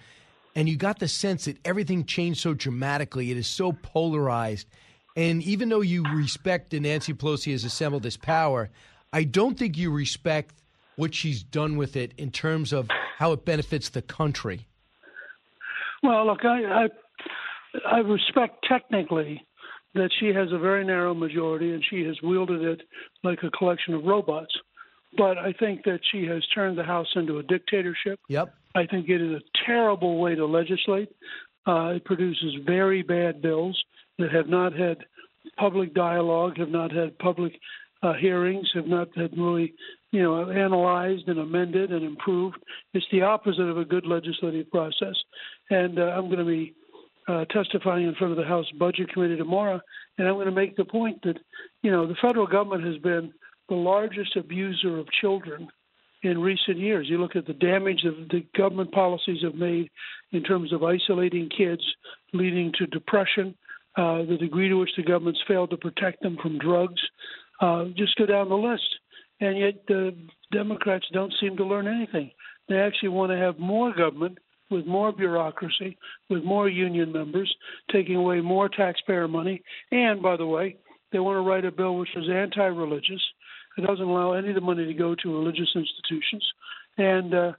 and you got the sense that everything changed so dramatically. It is so polarized, and even though you respect that Nancy Pelosi has assembled this power, I don't think you respect what she's done with it in terms of how it benefits the country. Well, look, I, I I respect technically that she has a very narrow majority and she has wielded it like a collection of robots. But I think that she has turned the House into a dictatorship. Yep. I think it is a terrible way to legislate. Uh, it produces very bad bills that have not had public dialogue, have not had public uh, hearings, have not had really, you know, analyzed and amended and improved. It's the opposite of a good legislative process. And uh, I'm going to be uh, testifying in front of the House Budget Committee tomorrow, and I'm going to make the point that, you know, the federal government has been the largest abuser of children in recent years. You look at the damage that the government policies have made in terms of isolating kids, leading to depression, uh, the degree to which the government's failed to protect them from drugs. Uh, just go down the list. And yet the Democrats don't seem to learn anything. They actually want to have more government with more bureaucracy, with more union members, taking away more taxpayer money. And by the way, they want to write a bill which is anti religious. It doesn't allow any of the money to go to religious institutions, and uh,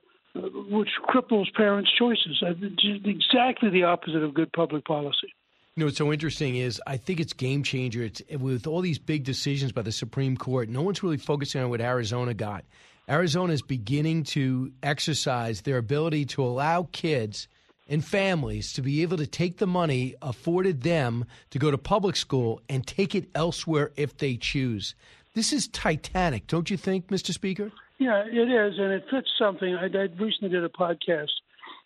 which cripples parents' choices. Exactly the opposite of good public policy. You know what's so interesting is I think it's game changer. It's with all these big decisions by the Supreme Court. No one's really focusing on what Arizona got. Arizona is beginning to exercise their ability to allow kids and families to be able to take the money afforded them to go to public school and take it elsewhere if they choose. This is titanic, don't you think, Mr. Speaker? Yeah, it is, and it fits something. I, I recently did a podcast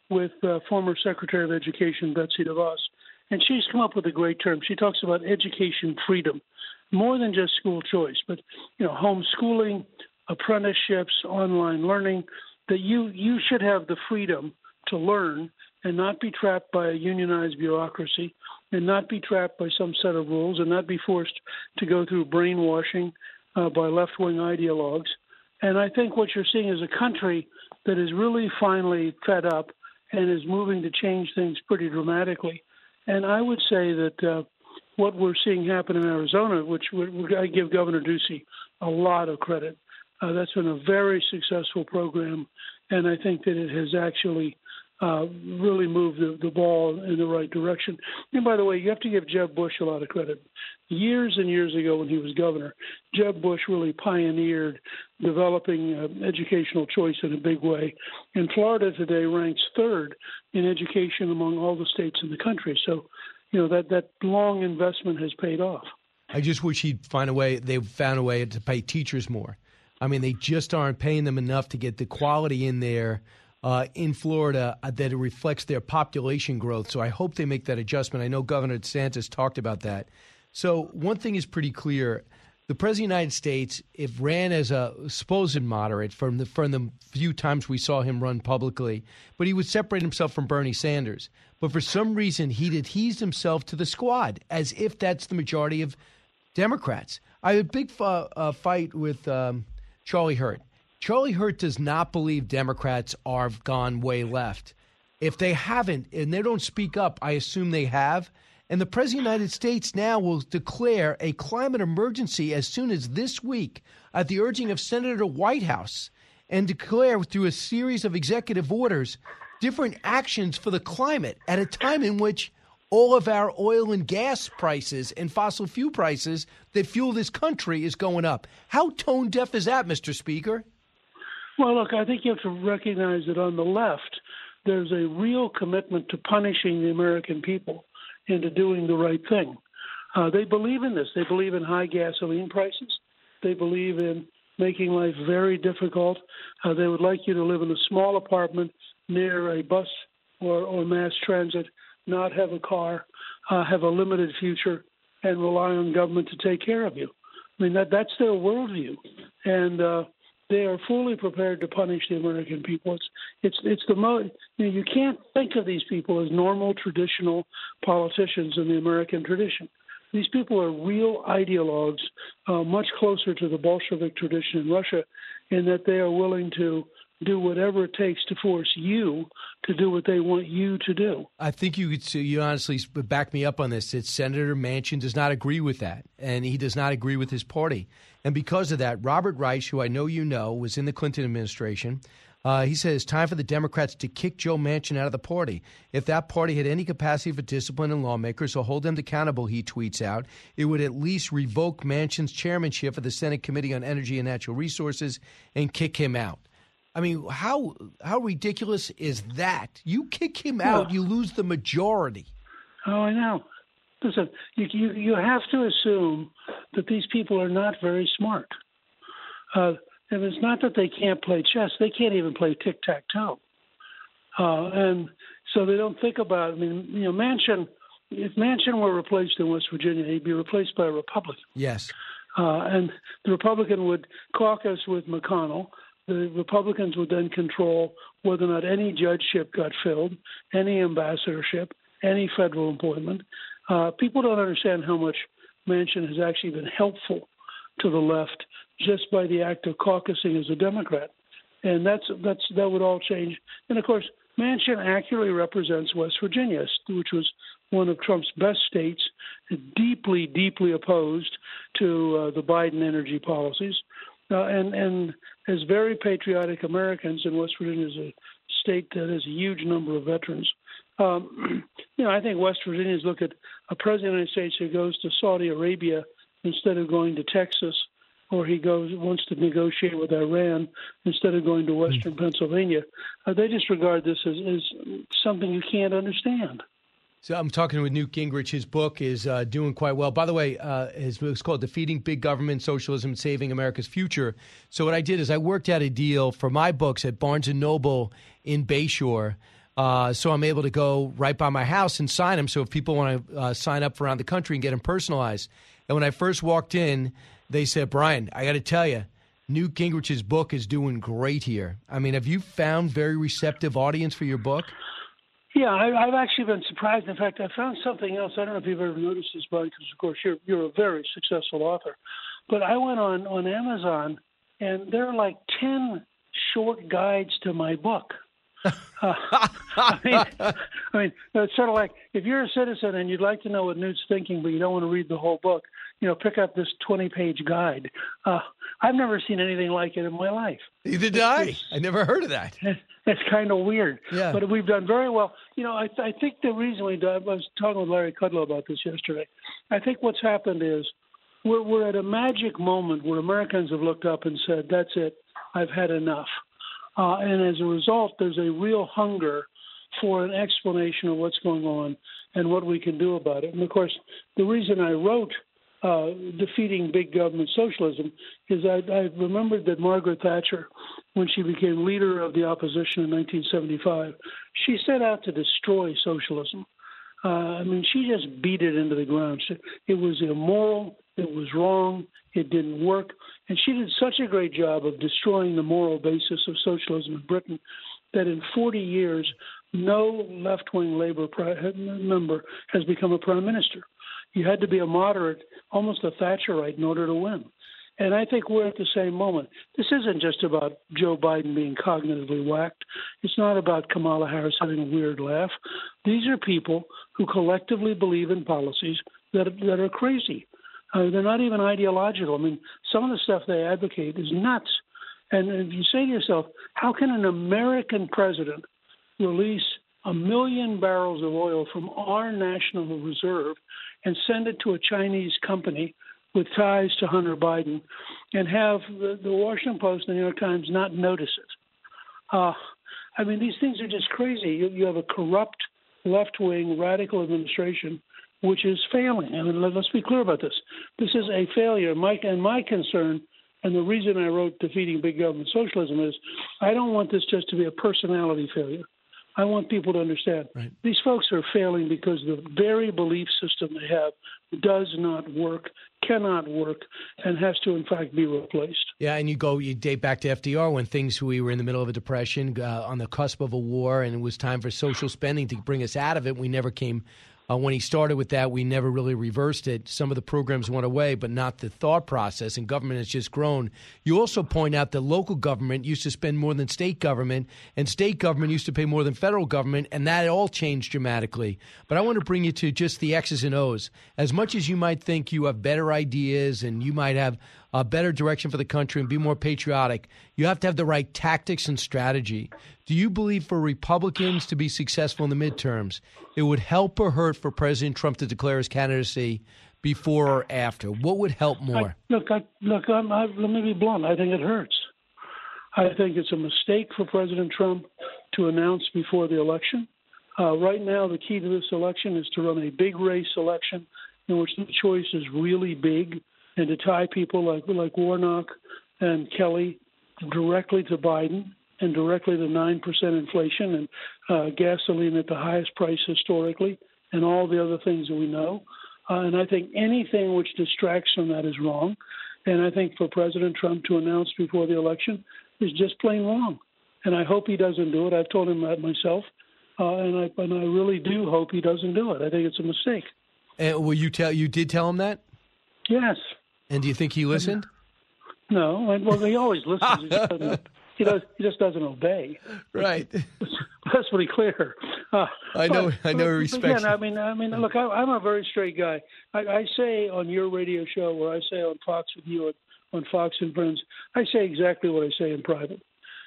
with uh, former Secretary of Education Betsy DeVos, and she's come up with a great term. She talks about education freedom, more than just school choice, but you know, homeschooling, apprenticeships, online learning, that you, you should have the freedom to learn and not be trapped by a unionized bureaucracy and not be trapped by some set of rules and not be forced to go through brainwashing uh, by left wing ideologues. And I think what you're seeing is a country that is really finally fed up and is moving to change things pretty dramatically. And I would say that uh, what we're seeing happen in Arizona, which I give Governor Ducey a lot of credit, uh, that's been a very successful program, and I think that it has actually uh, really moved the, the ball in the right direction. And by the way, you have to give Jeb Bush a lot of credit. Years and years ago, when he was governor, Jeb Bush really pioneered developing uh, educational choice in a big way. And Florida today ranks third in education among all the states in the country. So, you know that that long investment has paid off. I just wish he'd find a way. They found a way to pay teachers more. I mean, they just aren't paying them enough to get the quality in there uh, in Florida uh, that it reflects their population growth. So I hope they make that adjustment. I know Governor DeSantis talked about that. So one thing is pretty clear. The President of the United States, if ran as a supposed moderate from the from the few times we saw him run publicly, but he would separate himself from Bernie Sanders. But for some reason, he'd adhesed himself to the squad as if that's the majority of Democrats. I had a big uh, uh, fight with um, Charlie Hurt. Charlie Hurt does not believe Democrats are gone way left. If they haven't and they don't speak up, I assume they have. And the President of the United States now will declare a climate emergency as soon as this week at the urging of Senator Whitehouse and declare through a series of executive orders different actions for the climate at a time in which all of our oil and gas prices and fossil fuel prices that fuel this country is going up. How tone deaf is that, Mr. Speaker? Well, look, I think you have to recognize that on the left, there's a real commitment to punishing the American people and to doing the right thing. Uh, they believe in this. They believe in high gasoline prices. They believe in making life very difficult. Uh, they would like you to live in a small apartment near a bus or, or mass transit, not have a car, uh, have a limited future, and rely on government to take care of you. I mean that that's their worldview, and uh, they are fully prepared to punish the American people. It's it's it's the most you, know, you can't think of these people as normal traditional politicians in the American tradition. These people are real ideologues, uh, much closer to the Bolshevik tradition in Russia, in that they are willing to do whatever it takes to force you to do what they want you to do. I think you could you honestly back me up on this. That Senator Manchin does not agree with that, and he does not agree with his party. And because of that, Robert Reich, who I know you know, was in the Clinton administration. Uh, he said it's time for the Democrats to kick Joe Manchin out of the party. If that party had any capacity for discipline and lawmakers or hold them accountable, he tweets out, it would at least revoke Manchin's chairmanship of the Senate Committee on Energy and Natural Resources and kick him out. I mean, how how ridiculous is that? You kick him out, you lose the majority. Oh, I know. Listen, you, you you have to assume that these people are not very smart. Uh, and it's not that they can't play chess; they can't even play tic tac toe. Uh, and so they don't think about. I mean, you know, Manchin. If Manchin were replaced in West Virginia, he'd be replaced by a Republican. Yes. Uh, and the Republican would caucus with McConnell the Republicans would then control whether or not any judgeship got filled, any ambassadorship, any federal appointment. Uh, people don't understand how much Manchin has actually been helpful to the left just by the act of caucusing as a Democrat, and that's that's that would all change. And of course, Manchin accurately represents West Virginia, which was one of Trump's best states, deeply, deeply opposed to uh, the Biden energy policies. Uh, and and as very patriotic Americans, and West Virginia is a state that has a huge number of veterans. Um, you know, I think West Virginians look at a president of the United States who goes to Saudi Arabia instead of going to Texas, or he goes wants to negotiate with Iran instead of going to Western mm. Pennsylvania. Uh, they just regard this as, as something you can't understand. So I'm talking with Newt Gingrich. His book is uh, doing quite well. By the way, uh, his book is called "Defeating Big Government: Socialism and Saving America's Future." So what I did is I worked out a deal for my books at Barnes and Noble in Bayshore. Uh, so I'm able to go right by my house and sign them. So if people want to uh, sign up around the country and get them personalized, and when I first walked in, they said, "Brian, I got to tell you." Newt Gingrich's book is doing great here. I mean, have you found very receptive audience for your book? Yeah, I, I've actually been surprised. In fact, I found something else. I don't know if you've ever noticed this, Bud, because of course you're you're a very successful author. But I went on on Amazon, and there are like ten short guides to my book. Uh, I mean, I mean, it's sort of like if you're a citizen and you'd like to know what Newt's thinking, but you don't want to read the whole book, you know, pick up this 20-page guide. Uh, I've never seen anything like it in my life. Neither did I. I never heard of that. It's kind of weird. Yeah. But we've done very well. You know, I, I think the reason we done, I was talking with Larry Kudlow about this yesterday. I think what's happened is we're, we're at a magic moment where Americans have looked up and said, that's it, I've had enough. Uh, and as a result, there's a real hunger for an explanation of what's going on and what we can do about it. And of course, the reason I wrote uh, defeating big government socialism is I, I remembered that Margaret Thatcher, when she became leader of the opposition in 1975, she set out to destroy socialism. Uh, I mean, she just beat it into the ground. It was immoral. It was wrong. It didn't work. And she did such a great job of destroying the moral basis of socialism in Britain that in 40 years, no left wing Labour member has become a prime minister. You had to be a moderate, almost a Thatcherite, in order to win. And I think we're at the same moment. This isn't just about Joe Biden being cognitively whacked. It's not about Kamala Harris having a weird laugh. These are people who collectively believe in policies that that are crazy. Uh, they're not even ideological. I mean, some of the stuff they advocate is nuts. And if you say to yourself, how can an American president release a million barrels of oil from our national reserve and send it to a Chinese company with ties to Hunter Biden and have the, the Washington Post and the New York Times not notice it. Uh, I mean, these things are just crazy. You, you have a corrupt left wing radical administration which is failing. And let's be clear about this. This is a failure. My, and my concern, and the reason I wrote Defeating Big Government Socialism is I don't want this just to be a personality failure. I want people to understand right. these folks are failing because the very belief system they have does not work, cannot work, and has to, in fact, be replaced. Yeah, and you go, you date back to FDR when things, we were in the middle of a depression, uh, on the cusp of a war, and it was time for social spending to bring us out of it. We never came uh, when he started with that, we never really reversed it. Some of the programs went away, but not the thought process, and government has just grown. You also point out that local government used to spend more than state government, and state government used to pay more than federal government, and that all changed dramatically. But I want to bring you to just the X's and O's. As much as you might think you have better ideas and you might have a better direction for the country and be more patriotic, you have to have the right tactics and strategy. Do you believe for Republicans to be successful in the midterms, it would help or hurt for President Trump to declare his candidacy before or after? What would help more? I, look, I, look, I'm, I, let me be blunt. I think it hurts. I think it's a mistake for President Trump to announce before the election. Uh, right now, the key to this election is to run a big race election in which the choice is really big and to tie people like like Warnock and Kelly directly to Biden and directly to nine percent inflation and uh, gasoline at the highest price historically, and all the other things that we know. Uh, and I think anything which distracts from that is wrong. And I think for President Trump to announce before the election is just plain wrong. And I hope he doesn't do it. I've told him that myself, uh, and I and I really do hope he doesn't do it. I think it's a mistake. And will you tell? You did tell him that? Yes. And do you think he listened? No. Well, he always listens. he, doesn't, he does. He just doesn't obey. Right. That's pretty clear. Uh, I know. But, I know. Respect. again, I mean, I mean, look, I, I'm a very straight guy. I, I say on your radio show, or I say on Fox with you, on Fox and Friends, I say exactly what I say in private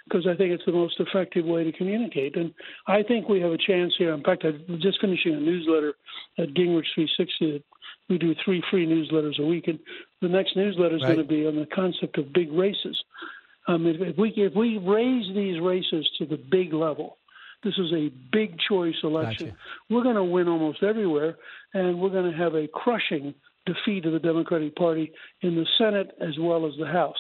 because I think it's the most effective way to communicate. And I think we have a chance here. In fact, I'm just finishing a newsletter at Gingrich 360 we do three free newsletters a week, and the next newsletter is Right. going to be on the concept of big races. Um, if, if we if we raise these races to the big level, this is a big choice election. We're going to win almost everywhere, and we're going to have a crushing defeat of the Democratic Party in the Senate as well as the House.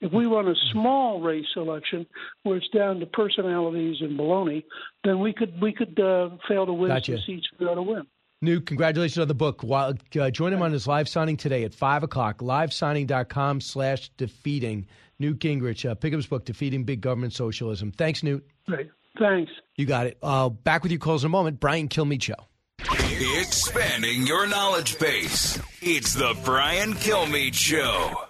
If we run a small race election where it's down to personalities and baloney, then we could we could uh, fail to win Gotcha. some seats we ought to win. Newt, congratulations on the book. While, uh, join him on his live signing today at 5 o'clock, livesigning.com slash defeating. Newt Gingrich, uh, pick up his book, Defeating Big Government Socialism. Thanks, Newt. Great. Thanks. You got it. Uh, back with you calls in a moment. Brian Kilmeade Show. Expanding your knowledge base. It's the Brian Kilmeade Show.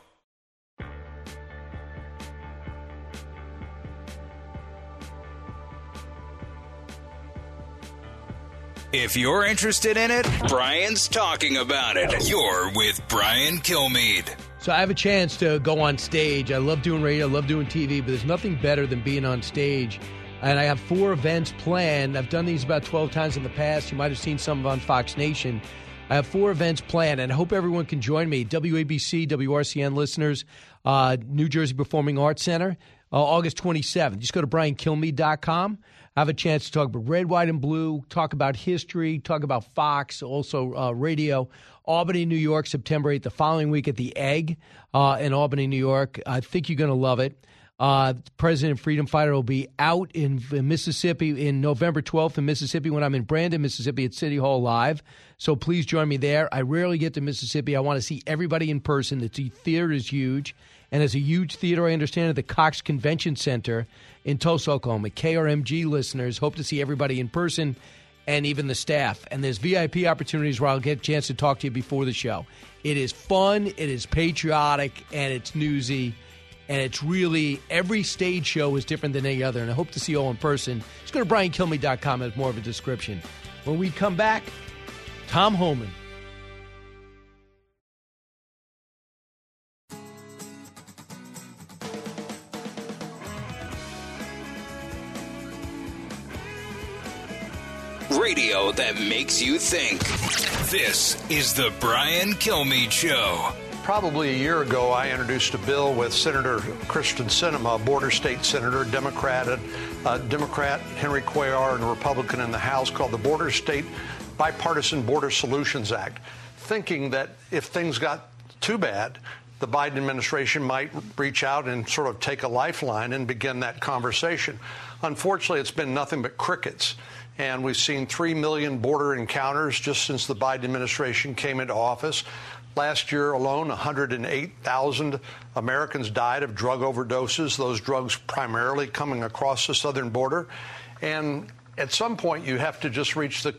If you're interested in it, Brian's talking about it. You're with Brian Kilmeade. So I have a chance to go on stage. I love doing radio, I love doing TV, but there's nothing better than being on stage. And I have four events planned. I've done these about 12 times in the past. You might have seen some on Fox Nation. I have four events planned, and I hope everyone can join me. WABC, WRCN listeners, uh, New Jersey Performing Arts Center, uh, August 27th. Just go to briankilmeade.com. Have a chance to talk about red, white, and blue, talk about history, talk about Fox, also uh, radio. Albany, New York, September 8th. The following week at the Egg uh, in Albany, New York. I think you're going to love it. Uh, President Freedom Fighter will be out in, in, Mississippi in November 12th in Mississippi when I'm in Brandon, Mississippi at City Hall Live. So please join me there. I rarely get to Mississippi. I want to see everybody in person. The theater is huge. And as a huge theater, I understand, at the Cox Convention Center in Tulsa, Oklahoma. KRMG listeners hope to see everybody in person and even the staff. And there's VIP opportunities where I'll get a chance to talk to you before the show. It is fun, it is patriotic, and it's newsy. And it's really every stage show is different than any other. And I hope to see you all in person. Just go to briankilmeade.com as more of a description. When we come back, Tom Homan. Radio that makes you think. This is the Brian Kilmeade Show. Probably a year ago, I introduced a bill with Senator Kyrsten Sinema, a border state senator, Democrat, uh, Democrat Henry Cuellar, and a Republican in the House, called the Border State Bipartisan Border Solutions Act, thinking that if things got too bad, the Biden administration might reach out and sort of take a lifeline and begin that conversation. Unfortunately, it's been nothing but crickets. And we've seen 3 million border encounters just since the Biden administration came into office. Last year alone, 108,000 Americans died of drug overdoses, those drugs primarily coming across the southern border. And at some point, you have to just reach the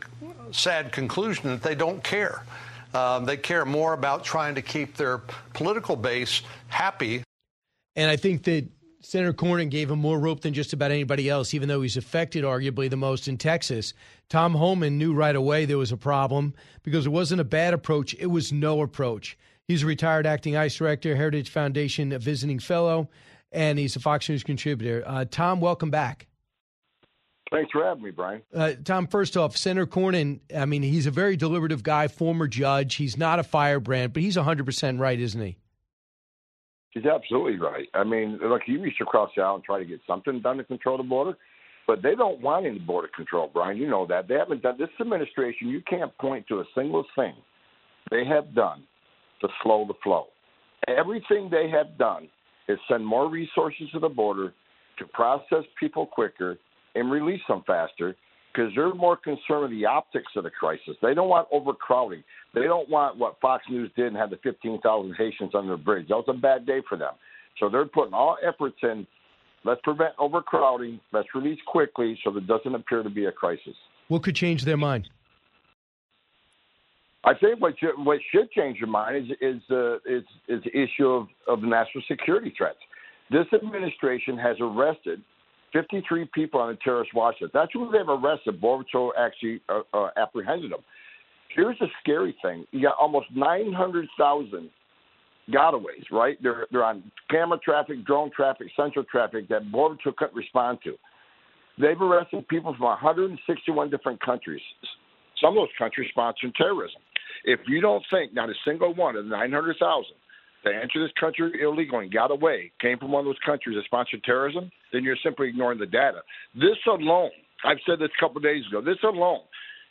sad conclusion that they don't care. Um, they care more about trying to keep their political base happy. And I think that Senator Cornyn gave him more rope than just about anybody else, even though he's affected arguably the most in Texas. Tom Homan knew right away there was a problem because it wasn't a bad approach, it was no approach. He's a retired acting ICE director, Heritage Foundation visiting fellow, and he's a Fox News contributor. Uh, Tom, welcome back. Thanks for having me, Brian. Uh, Tom, first off, Senator Cornyn, I mean, he's a very deliberative guy, former judge. He's not a firebrand, but he's 100% right, isn't he? She's absolutely right. I mean, look, you reach across the and try to get something done to control the border, but they don't want any border control, Brian. You know that. They haven't done this administration. You can't point to a single thing they have done to slow the flow. Everything they have done is send more resources to the border to process people quicker and release them faster because they're more concerned with the optics of the crisis. They don't want overcrowding. They don't want what Fox News did and had the 15,000 Haitians under the bridge. That was a bad day for them. So they're putting all efforts in. Let's prevent overcrowding. Let's release quickly so there doesn't appear to be a crisis. What could change their mind? I think what should, what should change your mind is is uh, is, is the issue of, of national security threats. This administration has arrested 53 people on the terrorist watch list. That's who they've arrested. Border actually uh, uh, apprehended them. Here's the scary thing: you got almost 900,000 gotaways. Right? They're they're on camera traffic, drone traffic, central traffic that Patrol couldn't respond to. They've arrested people from 161 different countries. Some of those countries sponsor terrorism. If you don't think not a single one of the 900,000 that entered this country illegally and got away came from one of those countries that sponsored terrorism, then you're simply ignoring the data. This alone, I've said this a couple of days ago, this alone,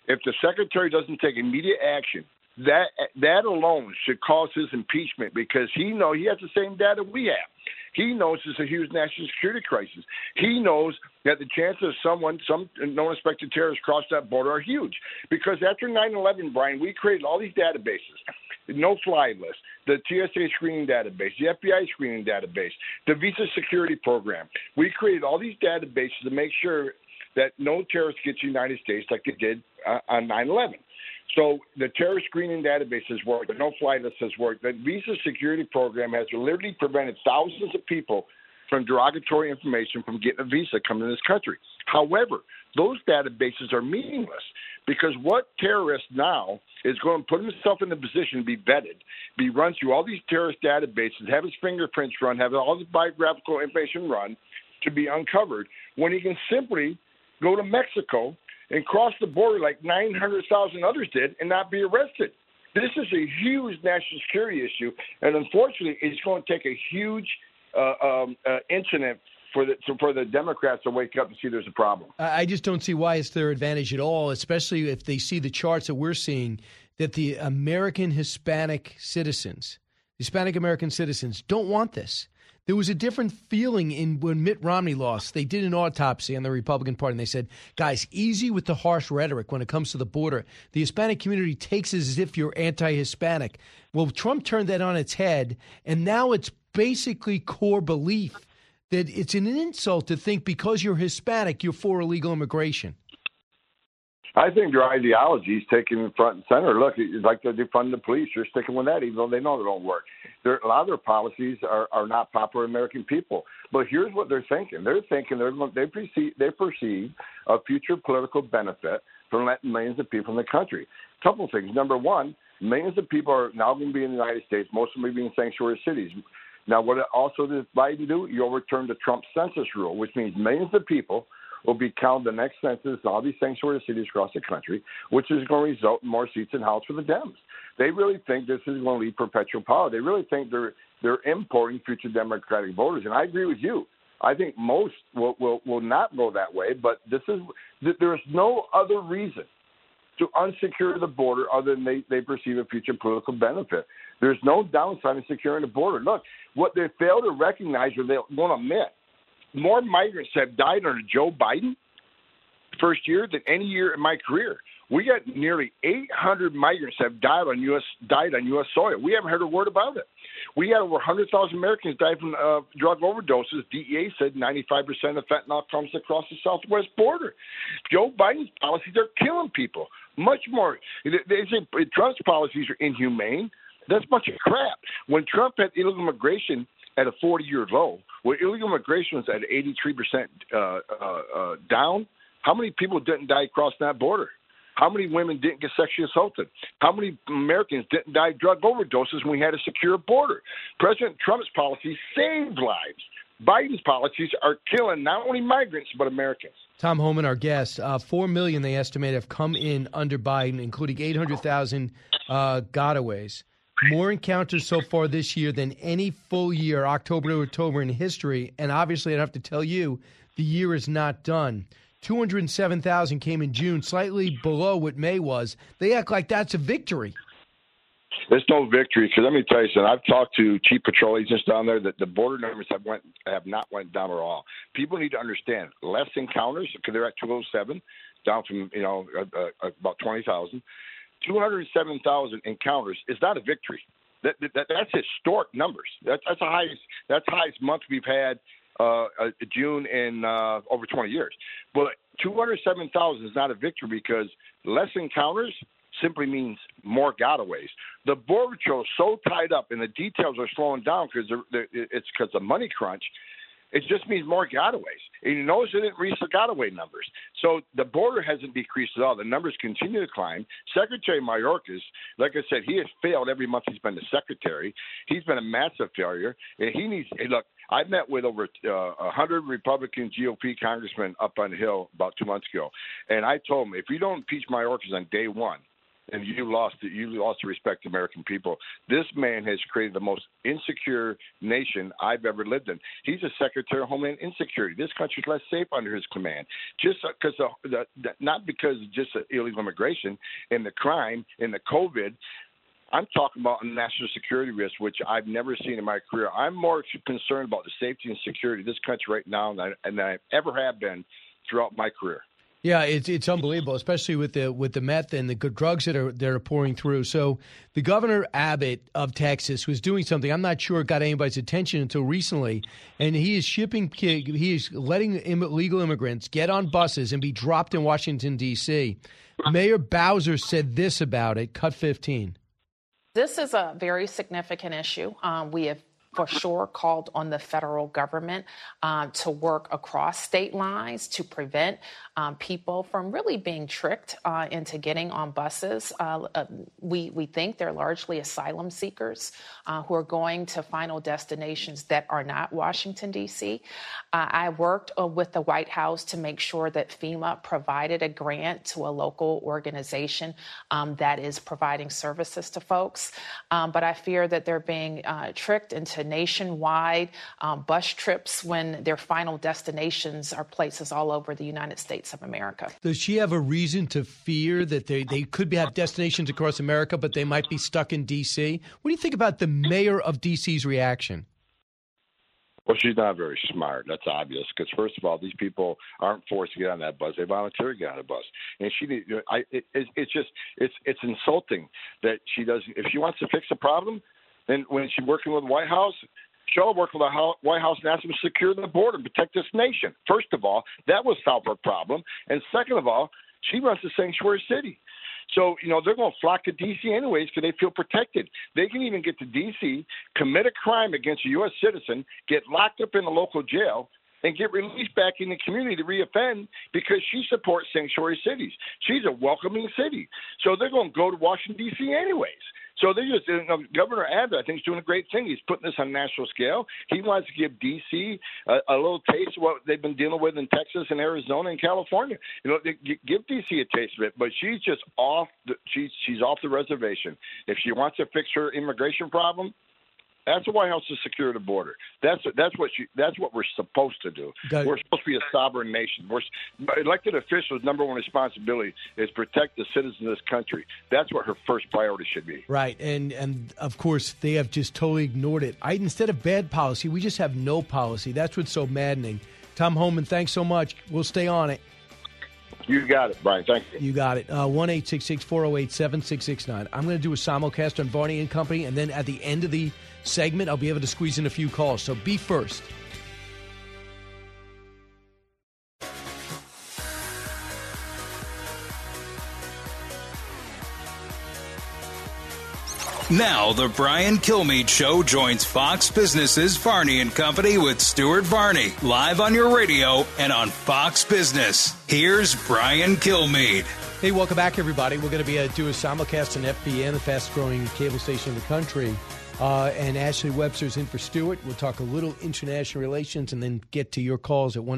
if the secretary doesn't take immediate action, that that alone should cause his impeachment because he know he has the same data we have. He knows it's a huge national security crisis. He knows that the chances of someone, some non-suspected terrorists cross that border are huge. Because after 9/11, Brian, we created all these databases no-fly list, the TSA screening database, the FBI screening database, the visa security program. We created all these databases to make sure that no terrorists get to the United States like they did uh, on 9/11. So the terrorist screening database has worked. The no-fly list has worked. The visa security program has literally prevented thousands of people from derogatory information from getting a visa coming to this country. However, those databases are meaningless because what terrorist now is going to put himself in the position to be vetted, be run through all these terrorist databases, have his fingerprints run, have all the biographical information run to be uncovered when he can simply go to Mexico and cross the border like 900,000 others did and not be arrested. This is a huge national security issue, and unfortunately, it's going to take a huge uh, um, uh, incident for the for the Democrats to wake up and see there's a problem. I just don't see why it's their advantage at all, especially if they see the charts that we're seeing that the American Hispanic citizens, Hispanic American citizens, don't want this. There was a different feeling in when Mitt Romney lost. They did an autopsy on the Republican Party and they said, guys, easy with the harsh rhetoric when it comes to the border. The Hispanic community takes it as if you're anti Hispanic. Well, Trump turned that on its head, and now it's basically core belief that it's an insult to think because you're Hispanic, you're for illegal immigration. I think your ideology is taking front and center. Look, it's like they defund the police. You're sticking with that, even though they know they don't work. There, a lot of their policies are, are not popular with American people. But here's what they're thinking: they're thinking they're they perceive they perceive a future political benefit from letting millions of people in the country. A Couple of things. Number one, millions of people are now going to be in the United States. Most of them will be in sanctuary cities. Now, what also does Biden do? You overturn the Trump census rule, which means millions of people will be counted the next census in all these sanctuary cities across the country, which is going to result in more seats in House for the Dems. They really think this is going to lead perpetual power. They really think they're they're importing future Democratic voters, and I agree with you. I think most will will, will not go that way, but this is there's no other reason to unsecure the border other than they, they perceive a future political benefit. There's no downside in securing the border. Look, what they fail to recognize or they won't admit more migrants have died under Joe Biden first year than any year in my career. We got nearly 800 migrants have died on U.S. died on U.S. soil. We haven't heard a word about it. We had over 100,000 Americans die from uh, drug overdoses. DEA said 95% of fentanyl comes across the southwest border. Joe Biden's policies are killing people. Much more. They say Trump's policies are inhumane. That's a bunch of crap. When Trump had illegal immigration at a 40 year low, where illegal immigration was at 83% uh, uh, uh, down, how many people didn't die across that border? How many women didn't get sexually assaulted? How many Americans didn't die of drug overdoses when we had a secure border? President Trump's policies saved lives. Biden's policies are killing not only migrants but Americans. Tom Homan, our guest, uh, four million they estimate have come in under Biden, including eight hundred thousand uh, gotaways. More encounters so far this year than any full year, October to October, in history. And obviously, I'd have to tell you, the year is not done. 207,000 came in June, slightly below what May was. They act like that's a victory. There's no victory because let me tell you something. I've talked to chief patrol agents down there that the border numbers have went have not went down at all. People need to understand less encounters because they're at 207, down from you know uh, uh, about 20,000. 207,000 encounters is not a victory. That, that, that's historic numbers. That, that's the highest. That's the highest month we've had uh, uh, June in uh, over 20 years. But 207,000 is not a victory because less encounters simply means more gotaways. The border patrol is so tied up, and the details are slowing down because it's because of money crunch it just means more gotaways. And you notice it didn't reach the gotaway numbers. So the border hasn't decreased at all. The numbers continue to climb. Secretary Mayorkas, like I said, he has failed every month he's been the secretary. He's been a massive failure. And he needs, hey, look, I met with over uh, 100 Republican GOP congressmen up on the Hill about two months ago. And I told them, if you don't impeach Mayorkas on day one, and you lost it. You lost the respect of American people. This man has created the most insecure nation I've ever lived in. He's a Secretary of Homeland Insecurity. This country's less safe under his command, just because not because of just illegal immigration and the crime and the COVID. I'm talking about a national security risk, which I've never seen in my career. I'm more concerned about the safety and security of this country right now than I, than I ever have been throughout my career. Yeah, it's it's unbelievable, especially with the with the meth and the good drugs that are that are pouring through. So the governor Abbott of Texas was doing something I'm not sure it got anybody's attention until recently, and he is shipping he is letting illegal immigrants get on buses and be dropped in Washington D.C. Mayor Bowser said this about it. Cut 15. This is a very significant issue. Um, we have for sure called on the federal government um, to work across state lines to prevent um, people from really being tricked uh, into getting on buses. Uh, uh, we, we think they're largely asylum seekers uh, who are going to final destinations that are not Washington, D.C. Uh, I worked uh, with the White House to make sure that FEMA provided a grant to a local organization um, that is providing services to folks. Um, but I fear that they're being tricked into nationwide um, bus trips when their final destinations are places all over the United States States of America. Does she have a reason to fear that they, they could have destinations across America, but they might be stuck in D.C.? What do you think about the mayor of D.C.'s reaction? Well, she's not very smart. That's obvious. Because first of all, these people aren't forced to get on that bus; they volunteer to get on the bus. And she, you know, I, it, it's just, it's, it's insulting that she doesn't. If she wants to fix a problem, then when she's working with the White House, She'll work with the White House and ask them to secure the border and protect this nation. First of all, that was solve her problem. And second of all, she runs a sanctuary city. So, you know, they're going to flock to D.C. anyways because they feel protected. They can even get to D.C., commit a crime against a U.S. citizen, get locked up in a local jail, and get released back in the community to reoffend because she supports sanctuary cities. She's a welcoming city. So they're going to go to Washington, D.C. anyways. So they just you know, Governor Abbott, I think, is doing a great thing. He's putting this on a national scale. He wants to give D.C. a, a little taste of what they've been dealing with in Texas and Arizona and California. You know, give D.C. a taste of it. But she's just off. The, she's she's off the reservation. If she wants to fix her immigration problem, that's the White House to secure the border. That's that's what you, that's what we're supposed to do. We're supposed to be a sovereign nation. We're elected officials' number one responsibility is protect the citizens of this country. That's what her first priority should be. Right, and and of course they have just totally ignored it. I, instead of bad policy, we just have no policy. That's what's so maddening. Tom Homan, thanks so much. We'll stay on it. You got it, Brian. Thank you. You got it. Uh, one eight six six four zero eight seven six six nine. I'm going to do a simulcast on Varney and Company, and then at the end of the segment, I'll be able to squeeze in a few calls. So be first. Now, the Brian Kilmeade Show joins Fox Business's Varney and Company with Stuart Varney, live on your radio and on Fox Business. Here's Brian Kilmeade. Hey, welcome back, everybody. We're going to be uh, do a simulcast on FBN, the fastest growing cable station in the country. Uh, and Ashley Webster's in for Stuart. We'll talk a little international relations and then get to your calls at 1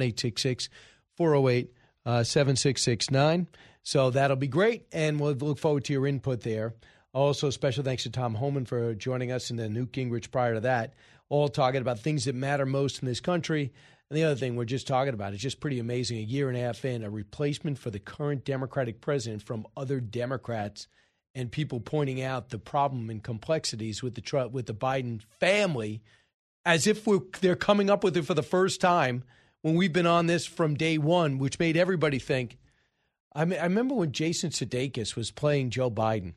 408 7669. So that'll be great. And we'll look forward to your input there. Also, special thanks to Tom Homan for joining us and then Newt Gingrich prior to that. All talking about things that matter most in this country. And the other thing we're just talking about is just pretty amazing. A year and a half in, a replacement for the current Democratic president from other Democrats and people pointing out the problem and complexities with the with the Biden family, as if they're coming up with it for the first time when we've been on this from day one, which made everybody think. I, mean, I remember when Jason Sudeikis was playing Joe Biden,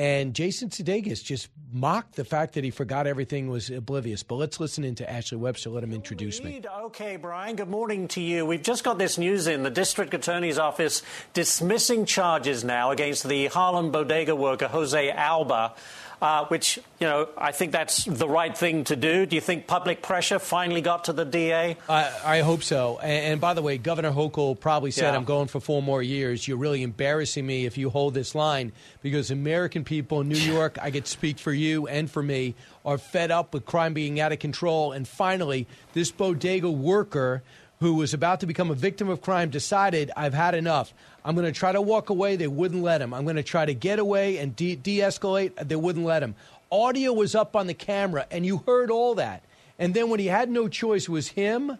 and Jason Sudeikis just mocked the fact that he forgot everything was oblivious. But let's listen into Ashley Webster. Let him introduce me. Okay, Brian, good morning to you. We've just got this news in. The district attorney's office dismissing charges now against the Harlem bodega worker, Jose Alba uh, which, you know, I think that's the right thing to do. Do you think public pressure finally got to the DA? I, I hope so. And, and, by the way, Governor Hochul probably said, yeah. I'm going for four more years. You're really embarrassing me if you hold this line because American people in New York, I get to speak for you and for me, are fed up with crime being out of control. And finally, this bodega worker who was about to become a victim of crime decided, I've had enough. I'm going to try to walk away. They wouldn't let him. I'm going to try to get away and de escalate. They wouldn't let him. Audio was up on the camera, and you heard all that. And then when he had no choice, was him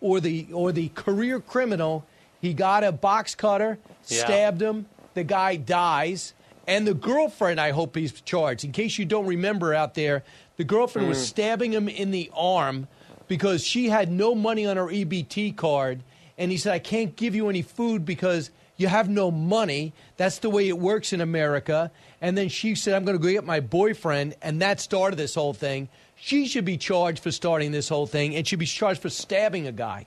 or the or the career criminal. He got a box cutter, yeah. stabbed him. The guy dies, and the girlfriend. I hope he's charged. In case you don't remember out there, the girlfriend mm. was stabbing him in the arm because she had no money on her EBT card and he said, I can't give you any food because you have no money. That's the way it works in America. And then she said, I'm going to go get my boyfriend. And that started this whole thing. She should be charged for starting this whole thing and should be charged for stabbing a guy.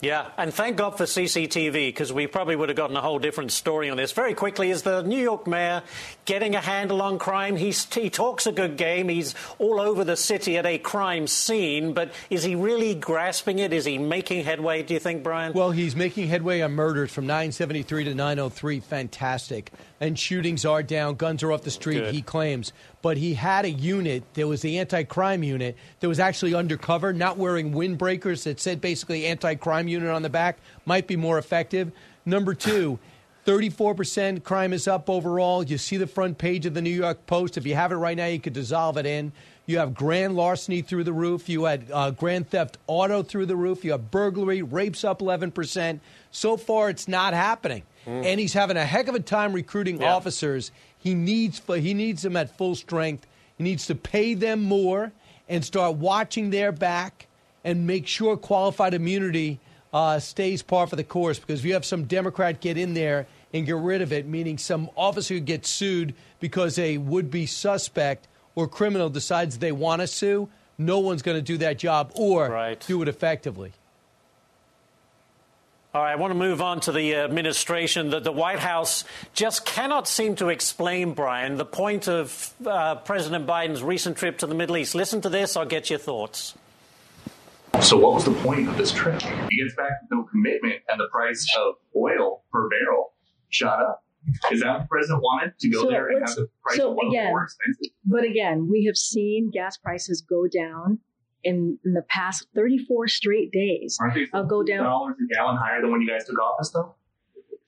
Yeah, and thank God for CCTV because we probably would have gotten a whole different story on this. Very quickly, is the New York mayor getting a handle on crime? He's, he talks a good game. He's all over the city at a crime scene, but is he really grasping it? Is he making headway, do you think, Brian? Well, he's making headway on murders from 973 to 903. Fantastic. And shootings are down, guns are off the street, Good. he claims. But he had a unit, there was the anti crime unit, that was actually undercover, not wearing windbreakers that said basically anti crime unit on the back, might be more effective. Number two, 34% crime is up overall. You see the front page of the New York Post. If you have it right now, you could dissolve it in. You have grand larceny through the roof. You had uh, grand theft auto through the roof. You have burglary, rapes up 11%. So far, it's not happening. And he's having a heck of a time recruiting officers. He needs he needs them at full strength. He needs to pay them more and start watching their back and make sure qualified immunity uh, stays par for the course. Because if you have some Democrat get in there and get rid of it, meaning some officer gets sued because a would-be suspect or criminal decides they want to sue, no one's going to do that job or do it effectively. All right, I want to move on to the administration. That the White House just cannot seem to explain, Brian, the point of uh, President Biden's recent trip to the Middle East. Listen to this, I'll get your thoughts. So, what was the point of this trip? He gets back with no commitment, and the price of oil per barrel shot up. Is that what the president wanted to go So there and have the price so of oil again- more expensive? But again, we have seen gas prices go down in, in the past 34 straight days. Aren't they I'll go down. dollars a gallon higher than when you guys took office, though?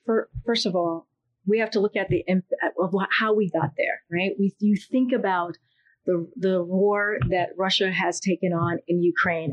For, first of all, we have to look at the imp- of how we got there, right? We, you think about the the war that Russia has taken on in Ukraine.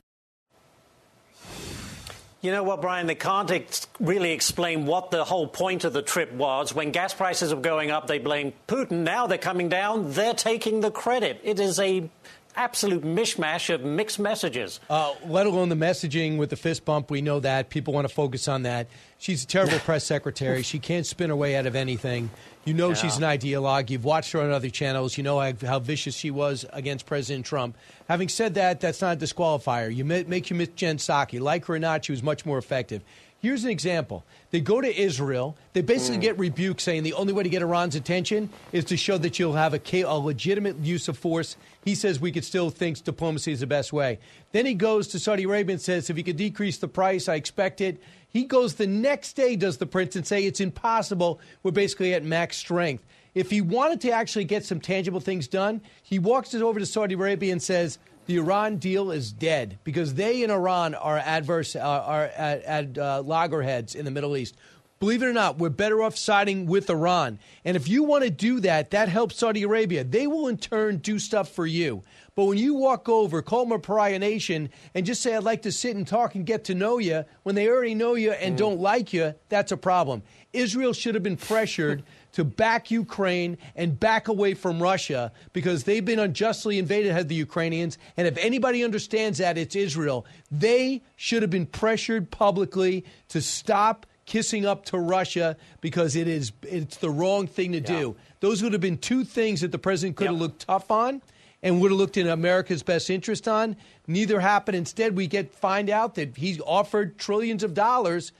You know what, Brian? They can't ex- really explain what the whole point of the trip was. When gas prices are going up, they blame Putin. Now they're coming down, they're taking the credit. It is a absolute mishmash of mixed messages. Uh, let alone the messaging with the fist bump. We know that. People want to focus on that. She's a terrible press secretary. She can't spin her way out of anything. You know Yeah. she's an ideologue. You've watched her on other channels. You know how, how vicious she was against President Trump. Having said that, that's not a disqualifier. You ma- make you miss Jen Psaki. Like her or not, she was much more effective. Here's an example. They go to Israel. They basically hmm. get rebuked saying the only way to get Iran's attention is to show that you'll have a, a legitimate use of force. He says we could still think diplomacy is the best way. Then he goes to Saudi Arabia and says, if you could decrease the price, I expect it. He goes the next day, does the prince, and say it's impossible. We're basically at max strength. If he wanted to actually get some tangible things done, he walks it over to Saudi Arabia and says, the Iran deal is dead because they in Iran are adverse, uh, are at, at uh, loggerheads in the Middle East. Believe it or not, we're better off siding with Iran. And if you want to do that, that helps Saudi Arabia. They will in turn do stuff for you. But when you walk over, call them a pariah nation, and just say, I'd like to sit and talk and get to know you, when they already know you and don't like you, that's a problem. Israel should have been pressured to back Ukraine and back away from Russia because they've been unjustly invaded, had the Ukrainians. And if anybody understands that, it's Israel. They should have been pressured publicly to stop kissing up to Russia because it is it's the wrong thing to do. Those would have been two things that the president could have looked tough on and would have looked in America's best interest on. Neither happened. Instead, we get find out that he's offered trillions of dollars,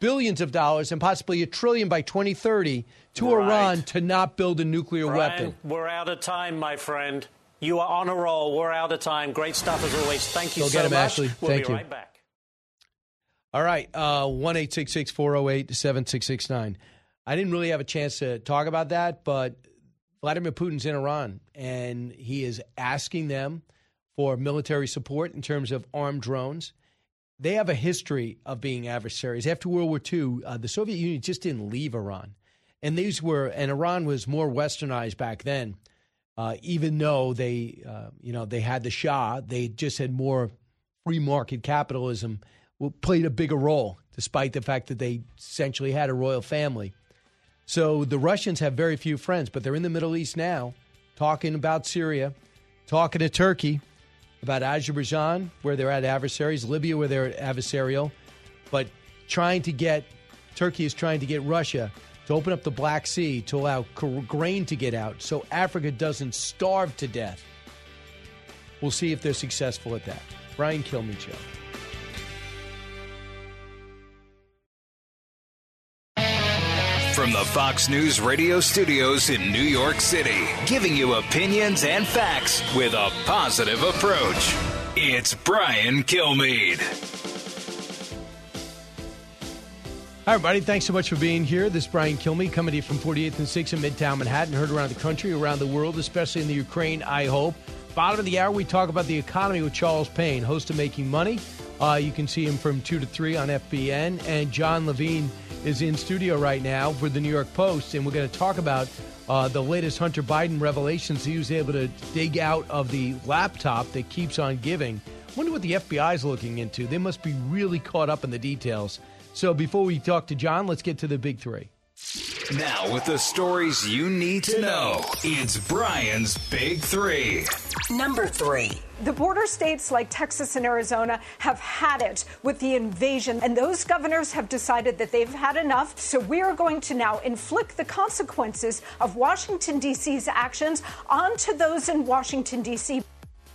billions of dollars, and possibly a trillion by 2030 to Right. Iran to not build a nuclear Brian, weapon. we're out of time, my friend. You are on a roll. We're out of time. Great stuff as always. Thank you Go so get him, much. Ashley. We'll Thank be you. right back. All right, uh, one eight six six four zero eight seven six six nine. I didn't really have a chance to talk about that, but Vladimir Putin's in Iran, and he is asking them for military support in terms of armed drones. They have a history of being adversaries. After World War II, uh, the Soviet Union just didn't leave Iran, and these were, and Iran was more westernized back then. Uh, even though they, uh, you know, they had the Shah, they just had more free market capitalism played a bigger role, despite the fact that they essentially had a royal family. So the Russians have very few friends, but they're in the Middle East now, talking about Syria, talking to Turkey. about Azerbaijan, where they're at adversaries, Libya, where they're adversarial, but trying to get Turkey is trying to get Russia to open up the Black Sea to allow grain to get out so Africa doesn't starve to death. We'll see if they're successful at that. Brian Kilmeade. From the Fox News radio studios in New York City, giving you opinions and facts with a positive approach. It's Brian Kilmeade. Hi, everybody. Thanks so much for being here. This is Brian Kilmeade coming to you from 48th and 6th in Midtown Manhattan. Heard around the country, around the world, especially in the Ukraine, I hope. Bottom of the hour, we talk about the economy with Charles Payne, host of Making Money. Uh, you can see him from 2 to 3 on FBN. And John Levine is in studio right now for the New York Post, and we're going to talk about uh, the latest Hunter Biden revelations. He was able to dig out of the laptop that keeps on giving. Wonder what the FBI is looking into. They must be really caught up in the details. So before we talk to John, let's get to the big three. Now, with the stories you need to know, it's Brian's Big Three. Number three. The border states like Texas and Arizona have had it with the invasion, and those governors have decided that they've had enough. So we are going to now inflict the consequences of Washington, D.C.'s actions onto those in Washington, D.C.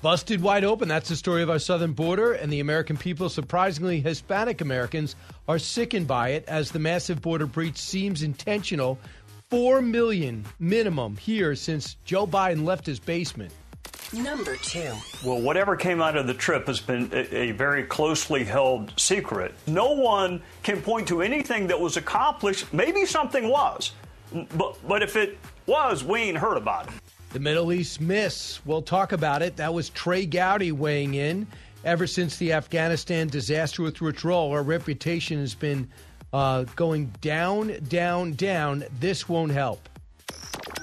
Busted wide open. That's the story of our southern border, and the American people, surprisingly Hispanic Americans, are sickened by it as the massive border breach seems intentional. Four million minimum here since Joe Biden left his basement. Number two. Well, whatever came out of the trip has been a, a, very closely held secret. No one can point to anything that was accomplished. Maybe something was, but, but if it was, we ain't heard about it. The Middle East miss. We'll talk about it. That was Trey Gowdy weighing in. Ever since the Afghanistan disaster with withdrawal, our reputation has been uh, going down, down, down. This won't help.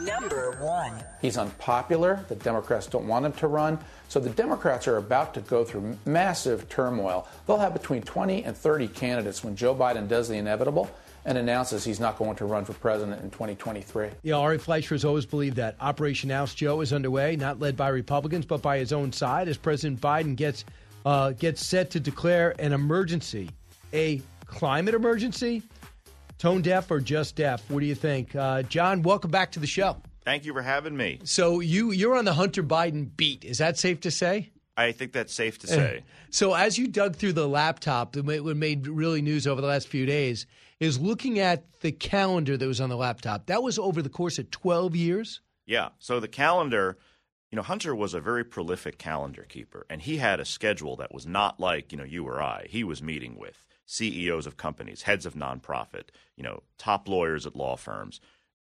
Number one. He's unpopular. The Democrats don't want him to run. So the Democrats are about to go through massive turmoil. They'll have between 20 and 30 candidates when Joe Biden does the inevitable and announces he's not going to run for president in 2023. Yeah, Ari Fleischer has always believed that. Operation Oust Joe is underway, not led by Republicans, but by his own side, as President Biden gets uh, gets set to declare an emergency, a climate emergency. Tone deaf or just deaf? What do you think, uh, John? Welcome back to the show. Thank you for having me. So you you're on the Hunter Biden beat. Is that safe to say? I think that's safe to say. So as you dug through the laptop, what made really news over the last few days is looking at the calendar that was on the laptop. That was over the course of 12 years? Yeah. So the calendar, you know, Hunter was a very prolific calendar keeper, and he had a schedule that was not like, you know, you or I. He was meeting with CEOs of companies, heads of nonprofit, you know, top lawyers at law firms,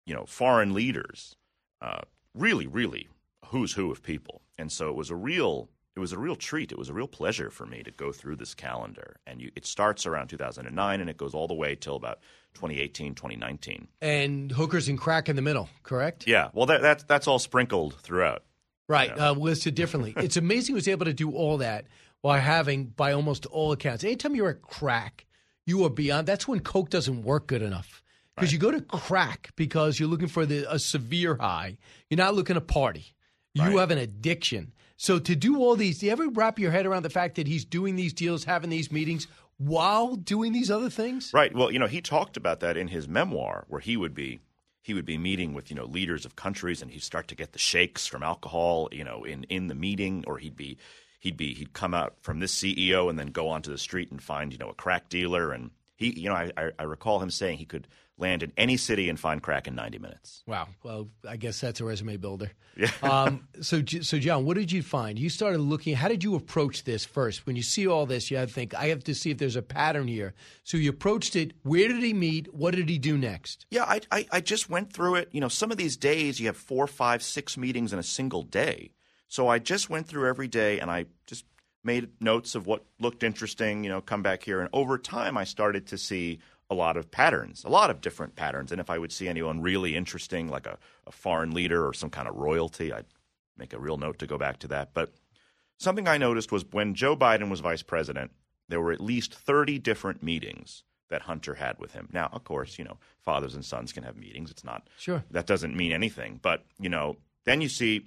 you know, foreign leaders, uh, really, really who's who of people. And so it was a real it was a real treat. It was a real pleasure for me to go through this calendar. And you, it starts around 2009 and it goes all the way till about 2018, 2019. And hookers and crack in the middle, correct? Yeah. Well, that, that's, that's all sprinkled throughout. Right. You know? uh, listed differently. it's amazing he was able to do all that while having, by almost all accounts, anytime you're at crack, you are beyond. That's when Coke doesn't work good enough. Because right. you go to crack because you're looking for the, a severe high. You're not looking to party. You right. have an addiction. So to do all these, do you ever wrap your head around the fact that he's doing these deals, having these meetings while doing these other things? Right. Well, you know, he talked about that in his memoir, where he would be he would be meeting with you know leaders of countries, and he'd start to get the shakes from alcohol, you know, in in the meeting, or he'd be he'd be he'd come out from this CEO and then go onto the street and find you know a crack dealer, and he you know I I recall him saying he could land in any city and find crack in 90 minutes. Wow. Well, I guess that's a resume builder. Yeah. um, so, so John, what did you find? You started looking. How did you approach this first? When you see all this, you have to think. I have to see if there's a pattern here. So you approached it. Where did he meet? What did he do next? Yeah, I, I, I just went through it. You know, some of these days you have four, five, six meetings in a single day. So I just went through every day and I just made notes of what looked interesting. You know, come back here, and over time I started to see a lot of patterns, a lot of different patterns. And if I would see anyone really interesting, like a, a foreign leader or some kind of royalty, I'd make a real note to go back to that. But something I noticed was when Joe Biden was vice president, there were at least 30 different meetings that Hunter had with him. Now, of course, you know, fathers and sons can have meetings. It's not sure that doesn't mean anything. But you know, then you see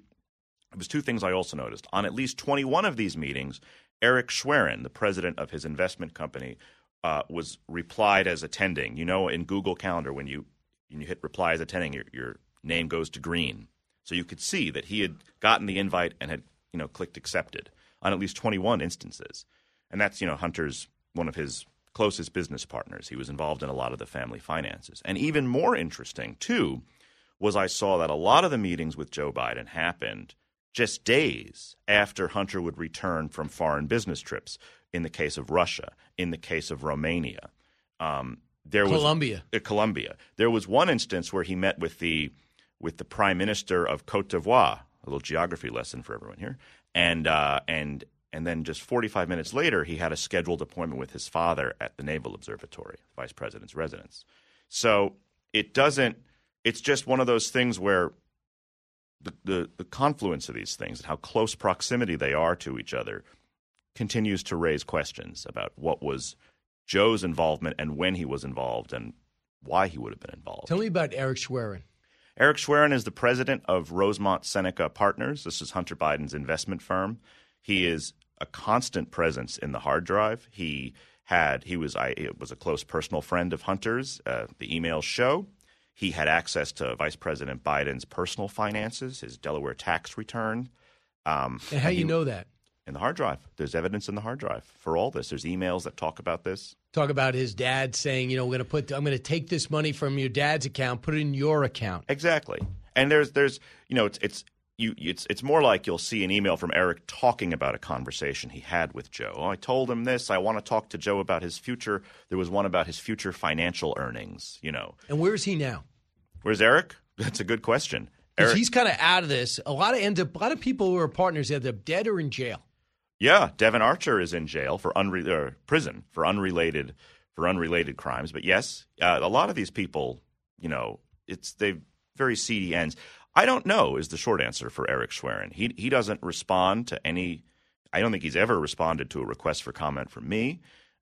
It was two things I also noticed. On at least 21 of these meetings, Eric Schwerin, the president of his investment company, uh, was replied as attending. You know, in Google Calendar, when you when you hit reply as attending, your, your name goes to green. So you could see that he had gotten the invite and had you know clicked accepted on at least 21 instances, and that's you know Hunter's one of his closest business partners. He was involved in a lot of the family finances, and even more interesting too was I saw that a lot of the meetings with Joe Biden happened just days after Hunter would return from foreign business trips. In the case of Russia, in the case of Romania, um, there was Colombia. Uh, Colombia. There was one instance where he met with the with the prime minister of Cote d'Ivoire. A little geography lesson for everyone here, and uh, and and then just 45 minutes later, he had a scheduled appointment with his father at the Naval Observatory, vice president's residence. So it doesn't. It's just one of those things where the, the, the confluence of these things and how close proximity they are to each other continues to raise questions about what was Joe's involvement and when he was involved and why he would have been involved. Tell me about Eric Schwerin. Eric Schwerin is the president of Rosemont Seneca Partners. This is Hunter Biden's investment firm. He is a constant presence in the hard drive. He had he was I it was a close personal friend of Hunter's. Uh, the emails show he had access to Vice President Biden's personal finances, his Delaware tax return. Um, And how and you know that? In the hard drive. There's evidence in the hard drive for all this. There's emails that talk about this. Talk about his dad saying, you know, we're going to put, I'm going to take this money from your dad's account, put it in your account. Exactly. And there's there's you know it's it's you it's it's more like you'll see an email from Eric talking about a conversation he had with Joe. Oh, I told him this. I want to talk to Joe about his future. There was one about his future financial earnings. You know, And where is he now? where's Eric? That's a good question. Eric, he's kind of out of this. A lot of end up, a lot of people who are partners end up dead or in jail. Yeah, Devon Archer is in jail for unre- uh, prison for unrelated for unrelated crimes. But yes, uh, a lot of these people, you know, it's they very seedy ends. I don't know is the short answer for Eric Schwerin. He he doesn't respond to any. I don't think he's ever responded to a request for comment from me.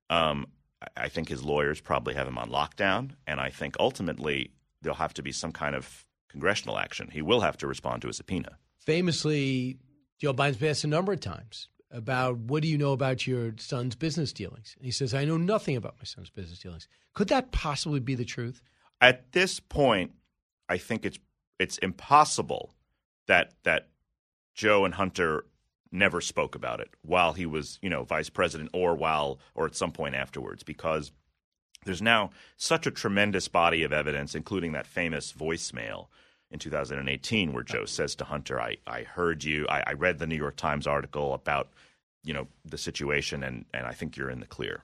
Um, I- think his lawyers probably have him on lockdown, and I think ultimately there'll have to be some kind of congressional action. He will have to respond to a subpoena. Famously, Joe Biden's been asked a number of times about what do you know about your son's business dealings? And he says, I know nothing about my son's business dealings. Could that possibly be the truth? At this point, I think it's it's impossible that that Joe and Hunter never spoke about it while he was, you know, vice president or while or at some point afterwards because there's now such a tremendous body of evidence including that famous voicemail in 2018 where Joe says to Hunter, I, I heard you, I, I read the New York Times article about, you know, the situation and, and I think you're in the clear.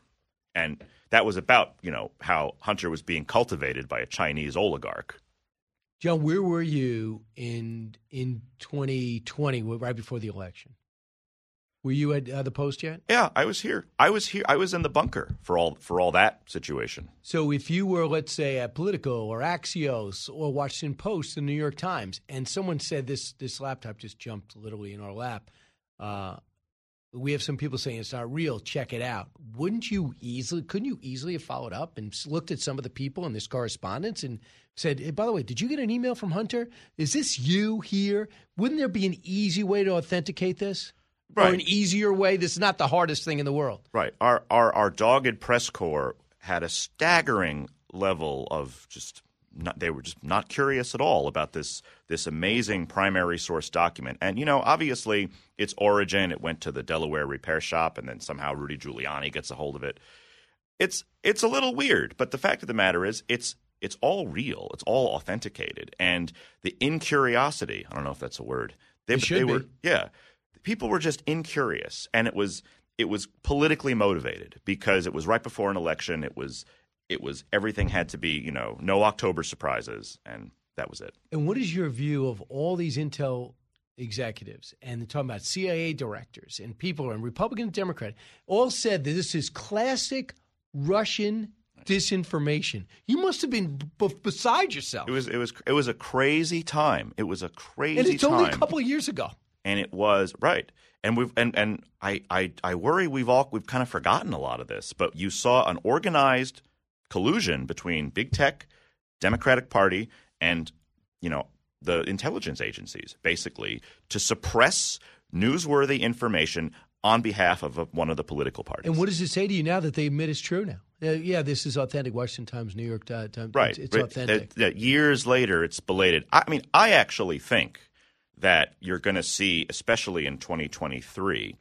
And that was about, you know, how Hunter was being cultivated by a Chinese oligarch. John, where were you in in 2020, right before the election? Were you at uh, the post yet? Yeah, I was here. I was here. I was in the bunker for all for all that situation. So if you were, let's say, at Politico or Axios or Washington Post, the New York Times, and someone said this this laptop just jumped literally in our lap, uh, we have some people saying it's not real. Check it out. Wouldn't you easily? Couldn't you easily have followed up and looked at some of the people in this correspondence and said, hey, "By the way, did you get an email from Hunter? Is this you here? Wouldn't there be an easy way to authenticate this?" Or an easier way. This is not the hardest thing in the world. Right. Our our our dogged press corps had a staggering level of just not, they were just not curious at all about this this amazing primary source document. And you know, obviously, its origin it went to the Delaware repair shop, and then somehow Rudy Giuliani gets a hold of it. It's it's a little weird, but the fact of the matter is, it's it's all real. It's all authenticated, and the incuriosity. I don't know if that's a word. They, It should they be. were yeah. People were just incurious, and it was it was politically motivated because it was right before an election. It was it was everything had to be you know no October surprises, and that was it. And what is your view of all these intel executives and they're talking about CIA directors and people and Republican and Democrat all said that this is classic Russian disinformation. You must have been b- beside yourself. It was it was it was a crazy time. It was a crazy and it's time. only a couple of years ago. And it was right. And we've and and I, I I worry we've all we've kind of forgotten a lot of this. But you saw an organized collusion between big tech, Democratic Party, and you know the intelligence agencies, basically, to suppress newsworthy information on behalf of a, one of the political parties. And what does it say to you now that they admit it's true now? Uh, yeah, this is authentic. Washington Times, New York Times. Right. It's, it's authentic. That years later, it's belated. I mean, I actually think that you're going to see, especially in 2023,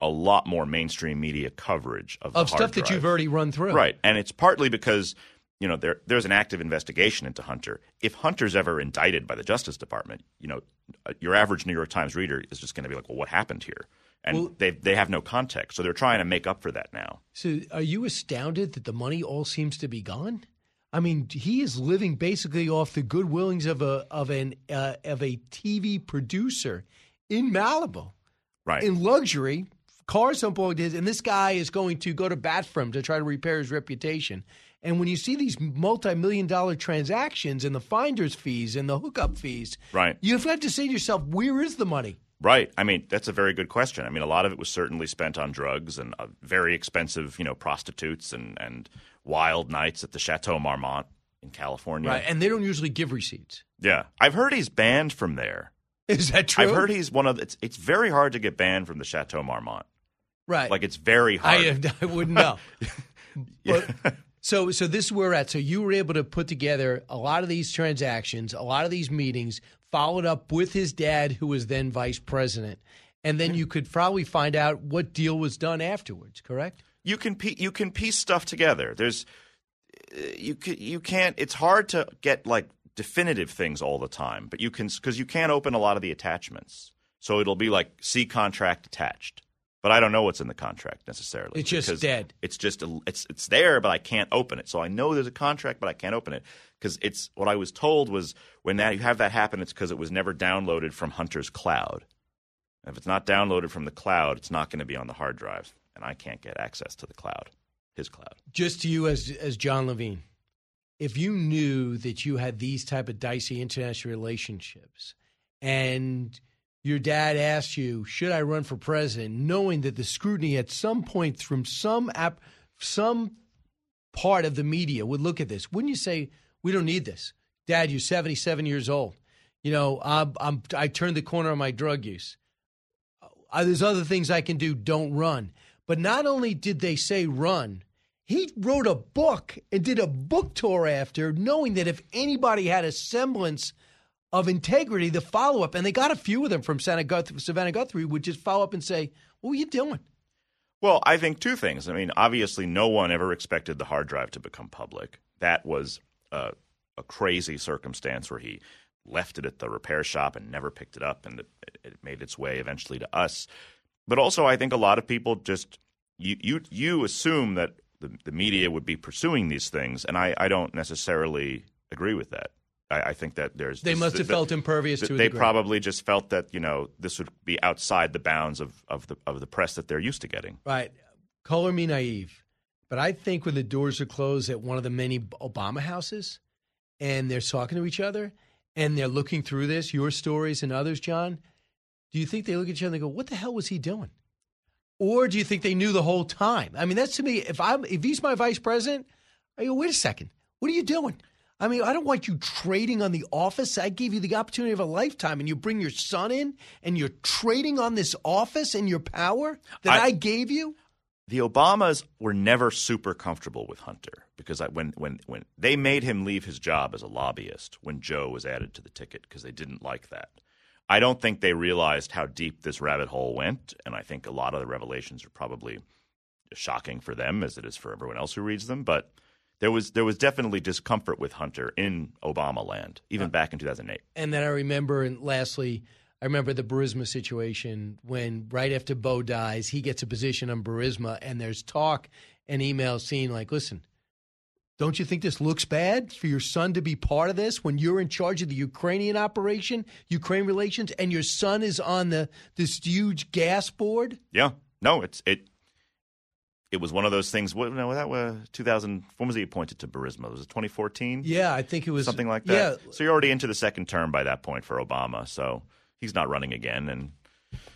a lot more mainstream media coverage of, the of hard stuff that you've already run through. Right, and it's partly because you know there there's an active investigation into Hunter. If Hunter's ever indicted by the Justice Department, you know, uh, your average New York Times reader is just going to be like, "Well, what happened here?" And Well- they they have no context, so they're trying to make up for that now. So, are you astounded that the money all seems to be gone? I mean, he is living basically off the good willings of a of an uh, of a TV producer in Malibu, right? In luxury, cars on board his, and this guy is going to go to bat for him to try to repair his reputation. And when you see these multi-million dollar transactions and the finder's fees and the hookup fees, Right. you've got to say to yourself, where is the money? Right. I mean, that's a very good question. I mean, a lot of it was certainly spent on drugs and uh, very expensive, you know, prostitutes and, and wild nights at the Chateau Marmont in California. Right, and they don't usually give receipts. Yeah, I've heard he's banned from there. Is that true? I've heard he's one of. The, it's it's very hard to get banned from the Chateau Marmont. Right. Like it's very hard. I, I wouldn't know. But- so, so this is where we're at. So you were able to put together a lot of these transactions, a lot of these meetings, followed up with his dad, who was then vice president, and then you could probably find out what deal was done afterwards. Correct? You can pie- you can piece stuff together. There's uh, you can, you can't. It's hard to get like definitive things all the time, but you can because you can't open a lot of the attachments. So it'll be like see contract attached, but I don't know what's in the contract necessarily. It's just dead. It's just a, it's it's there, but I can't open it. So I know there's a contract, but I can't open it because it's what I was told was when that you have that happen, it's because it was never downloaded from Hunter's cloud. And if it's not downloaded from the cloud, it's not going to be on the hard drive, and I can't get access to the cloud, his cloud. Just to you as as John Levine, if you knew that you had these type of dicey international relationships, and your dad asked you, "Should I run for president?" knowing that the scrutiny at some point from some app, some part of the media would look at this, wouldn't you say, "We don't need this"? Dad, you're 77 years old. You know, I'm, I'm I turned the corner on my drug use. Uh, there's other things I can do. Don't run. But not only did they say run, he wrote a book and did a book tour after, knowing that if anybody had a semblance of integrity, the follow up, and they got a few of them from Savannah Guthrie, Savannah Guthrie would just follow up and say, What were you doing? Well, I think two things. I mean, obviously, no one ever expected the hard drive to become public. That was a, a crazy circumstance where he left it at the repair shop and never picked it up, and it, it made its way eventually to us. But also, I think a lot of people just you you you assume that the, the media would be pursuing these things, and I, I don't necessarily agree with that. I, I think that there's They this- must have that- felt impervious that to They probably just felt that you know this would be outside the bounds of, of the of the press that they're used to getting. Right. Color me naive, but I think when the doors are closed at one of the many Obama houses and they're talking to each other and they're looking through this, your stories and others, John, do you think they look at each other and they go, what the hell was he doing? Or do you think they knew the whole time? I mean, that's to me, if I'm if he's my vice president, I go, wait a second, what are you doing? I mean, I don't want you trading on the office. I gave you the opportunity of a lifetime, and you bring your son in, and you're trading on this office and your power that I, I- gave you. the Obamas were never super comfortable with Hunter because I, when when when they made him leave his job as a lobbyist when Joe was added to the ticket because they didn't like that. I don't think they realized how deep this rabbit hole went, and I think a lot of the revelations are probably shocking for them as it is for everyone else who reads them. But there was there was definitely discomfort with Hunter in Obama land, even uh, back in 2008. And then I remember, and lastly, I remember the Burisma situation when right after Bo dies, he gets a position on Burisma, and there's talk and emails saying like, "Listen, don't you think this looks bad for your son to be part of this when you're in charge of the Ukrainian operation, Ukraine relations, and your son is on the this huge gas board?" Yeah, no, it's it. It was one of those things. What, no, that was 2000. When was he appointed to Burisma? Was it 2014? Yeah, I think it was something like that. Yeah, So you're already into the second term by that point for Obama. So he's not running again, and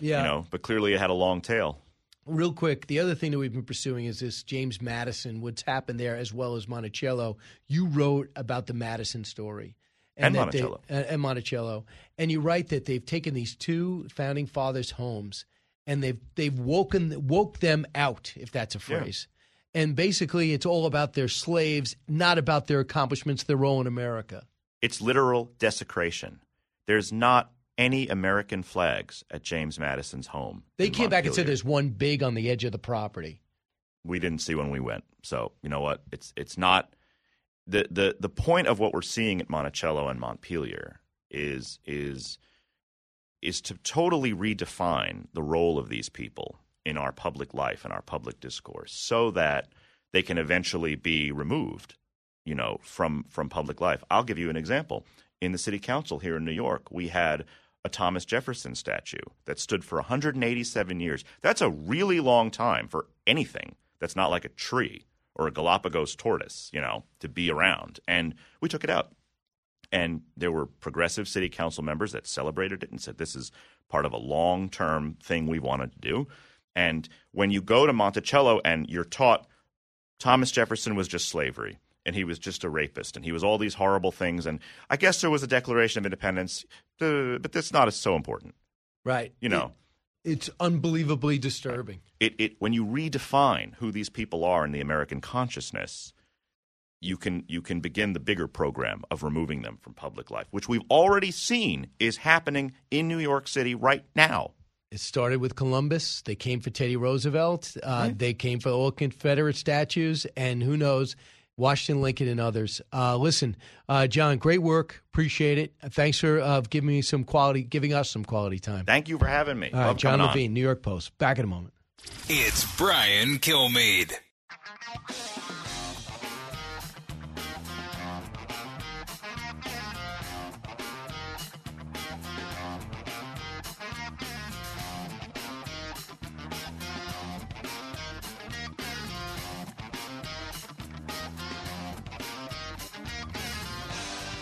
yeah. you know, but clearly it had a long tail. Real quick, the other thing that we've been pursuing is this James Madison, what's happened there, as well as Monticello. You wrote about the Madison story. And they- Monticello. and and Monticello. And you write that they've taken these two founding fathers' homes and they've they've woken woke them out, if that's a Yeah. phrase. And basically, it's all about their slaves, not about their accomplishments, their role in America. It's literal desecration. There's not any American flags at James Madison's home. They came back and said there's one big on the edge of the property. we didn't see when we went. So you know what? It's it's not the the the point of what we're seeing at Monticello and Montpelier is is is to totally redefine the role of these people in our public life and our public discourse so that they can eventually be removed you know from from public life i'll give you an example in the city council here in new york we had a thomas jefferson statue that stood for 187 years. That's a really long time for anything that's not like a tree or a galapagos tortoise you know to be around. And we took it out. And there were progressive city council members that celebrated it and said this is part of a long term thing we wanted to do. And when you go to Monticello and you're taught Thomas Jefferson was just slavery and he was just a rapist and he was all these horrible things. And I guess there was a Declaration of Independence, but that's not so important. Right. You know, It's unbelievably disturbing. it, it when you redefine who these people are in the American consciousness, you can you can begin the bigger program of removing them from public life, which we've already seen is happening in New York City right now. It started with Columbus. They came for Teddy Roosevelt. Uh, They came for all Confederate statues, and who knows, Washington, Lincoln, and others. Uh, listen, uh, John, great work. Appreciate it. Thanks for uh, giving me some quality, giving us some quality time. Thank you for having me. All right, Love John coming on. Levine, New York Post. Back in a moment. It's Brian Kilmeade.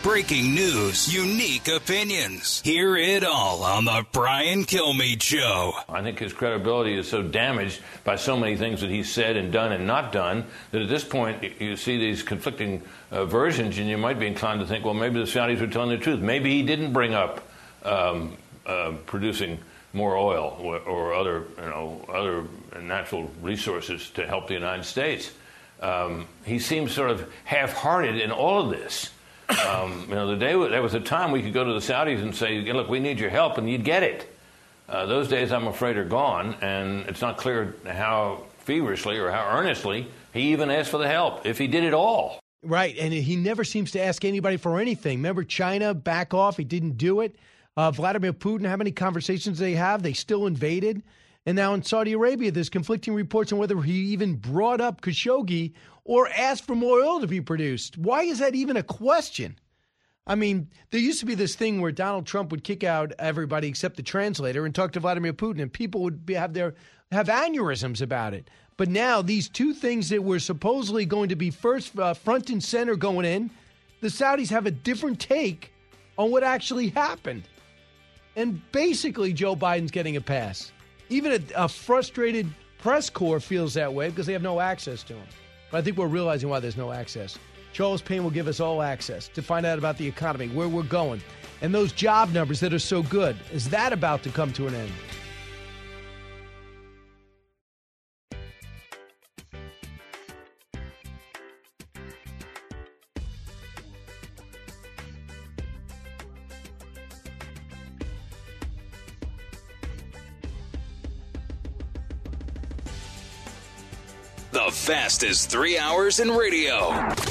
Breaking news, unique opinions. Hear it all on the Brian Kilmeade Show. I think his credibility is so damaged by so many things that he's said and done and not done that at this point you see these conflicting uh, versions and you might be inclined to think, well, maybe the Saudis were telling the truth. Maybe he didn't bring up um, uh, producing more oil or, other, you know, other natural resources to help the United States. Um, he seems sort of half-hearted in all of this. Um, you know, the day there was a time we could go to the Saudis and say, "Look, we need your help," and you'd get it. Uh, those days, I'm afraid, are gone, and it's not clear how feverishly or how earnestly he even asked for the help, if he did it all. Right, and he never seems to ask anybody for anything. Remember China back off; he didn't do it. Uh, Vladimir Putin, how many conversations they have? They still invaded, and now in Saudi Arabia, there's conflicting reports on whether he even brought up Khashoggi or ask for more oil to be produced. Why is that even a question? I mean, there used to be this thing where Donald Trump would kick out everybody except the translator and talk to Vladimir Putin, and people would be, have their have aneurysms about it. But now these two things that were supposedly going to be first uh, front and center going in, the Saudis have a different take on what actually happened, and basically Joe Biden's getting a pass. Even a, a frustrated press corps feels that way because they have no access to him. But I think we're realizing why there's no access. Charles Payne will give us all access to find out about the economy, where we're going, and those job numbers that are so good. Is that about to come to an end? Fastest three hours in radio.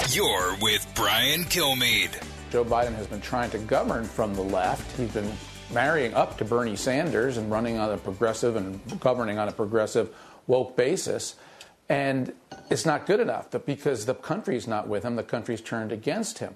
You're with Brian Kilmeade. Joe Biden has been trying to govern from the left. He's been marrying up to Bernie Sanders and running on a progressive and governing on a progressive woke basis. And it's not good enough because the country's not with him, the country's turned against him.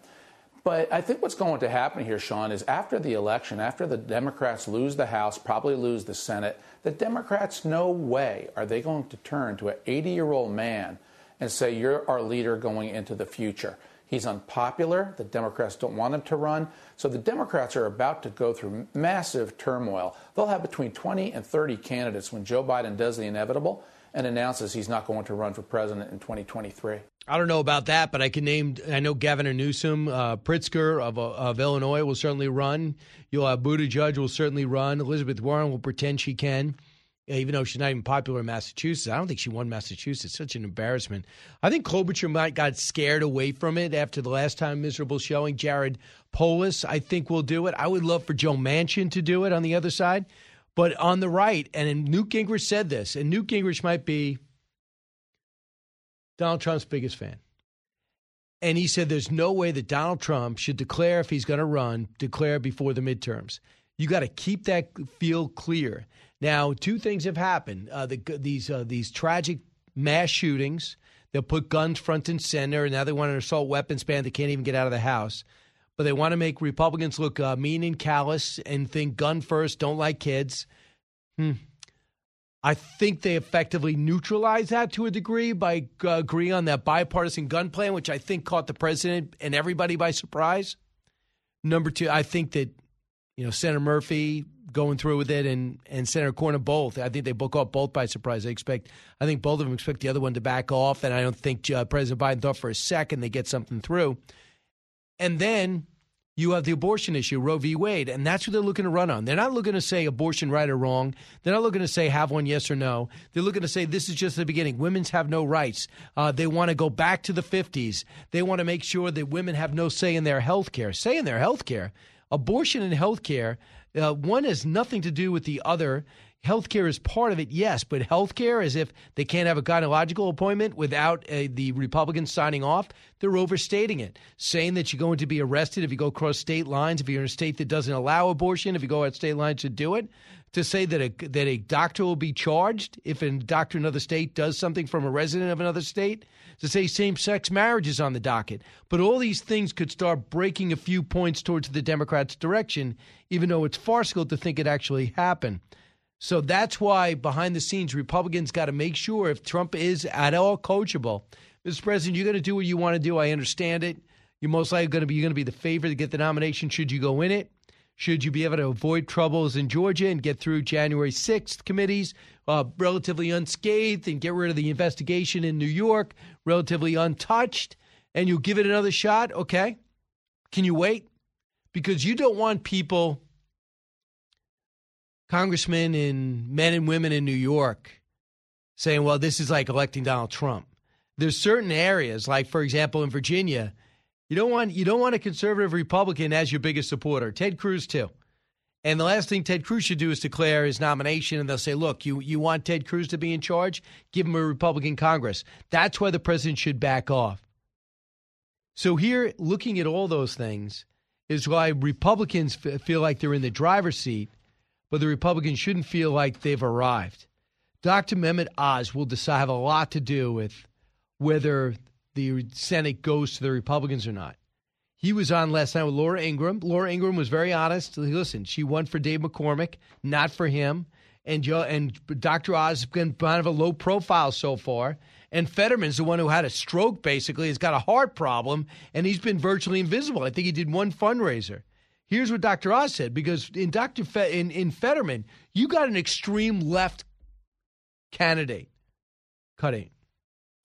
But I think what's going to happen here, Sean, is after the election, after the Democrats lose the House, probably lose the Senate, the Democrats, no way are they going to turn to an 80 year old man and say, You're our leader going into the future. He's unpopular. The Democrats don't want him to run. So the Democrats are about to go through massive turmoil. They'll have between 20 and 30 candidates when Joe Biden does the inevitable and announces he's not going to run for president in 2023. I don't know about that, but I can name. I know Governor Newsom, uh, Pritzker of of Illinois will certainly run. You'll have Buttigieg will certainly run. Elizabeth Warren will pretend she can, even though she's not even popular in Massachusetts. I don't think she won Massachusetts. Such an embarrassment. I think Klobuchar might got scared away from it after the last time miserable showing. Jared Polis, I think, will do it. I would love for Joe Manchin to do it on the other side, but on the right, and Newt Gingrich said this, and Newt Gingrich might be Donald Trump's biggest fan. And he said there's no way that Donald Trump should declare if he's going to run, declare before the midterms. You got to keep that field clear. Now, two things have happened. Uh, the, these uh, these tragic mass shootings. They'll put guns front and center, and now they want an assault weapons ban. They can't even get out of the house. But they want to make Republicans look uh, mean and callous and think gun first, don't like kids. Hmm. I think they effectively neutralized that to a degree by uh, agreeing on that bipartisan gun plan, which I think caught the president and everybody by surprise. Number two, I think that you know Senator Murphy going through with it and and Senator Cornyn both. I think they book off both by surprise. I expect. I think both of them expect the other one to back off, and I don't think uh, President Biden thought for a second they get something through. And then you have the abortion issue, Roe v. Wade, and that's what they're looking to run on. They're not looking to say abortion right or wrong. They're not looking to say have one yes or no. They're looking to say this is just the beginning. Women's have no rights. Uh, they want to go back to the 50s. They want to make sure that women have no say in their health care. Say in their health care. Abortion and health care, uh, one has nothing to do with the other. Healthcare is part of it, yes, but healthcare, as if they can't have a gynecological appointment without uh, the Republicans signing off, they're overstating it. Saying that you're going to be arrested if you go across state lines, if you're in a state that doesn't allow abortion, if you go out state lines to do it. To say that a, that a doctor will be charged if a doctor in another state does something from a resident of another state. To say same sex marriage is on the docket. But all these things could start breaking a few points towards the Democrats' direction, even though it's farcical to think it actually happened. So that's why behind the scenes, Republicans got to make sure if Trump is at all coachable, Mr. President, you're going to do what you want to do. I understand it. You're most likely going to be you're going to be the favorite to get the nomination should you go in it. Should you be able to avoid troubles in Georgia and get through January 6th committees uh, relatively unscathed and get rid of the investigation in New York relatively untouched, and you give it another shot? Okay. Can you wait? Because you don't want people congressmen and men and women in New York saying, well, this is like electing Donald Trump. There's certain areas, like for example in Virginia, you don't want you don't want a conservative Republican as your biggest supporter. Ted Cruz too. And the last thing Ted Cruz should do is declare his nomination, and they'll say, "Look, you you want Ted Cruz to be in charge? Give him a Republican Congress." That's why the president should back off. So here, looking at all those things, is why Republicans f- feel like they're in the driver's seat but the Republicans shouldn't feel like they've arrived. Dr. Mehmet Oz will decide have a lot to do with whether the Senate goes to the Republicans or not. He was on last night with Laura Ingraham. Laura Ingraham was very honest. Listen, she won for Dave McCormick, not for him. And Joe and Dr. Oz has been kind of a low profile so far. And Fetterman's the one who had a stroke, basically, He's got a heart problem, and he's been virtually invisible. I think he did one fundraiser. Here's what Dr. Oz said because in Dr. Fe- in, in Fetterman, you got an extreme left candidate cutting.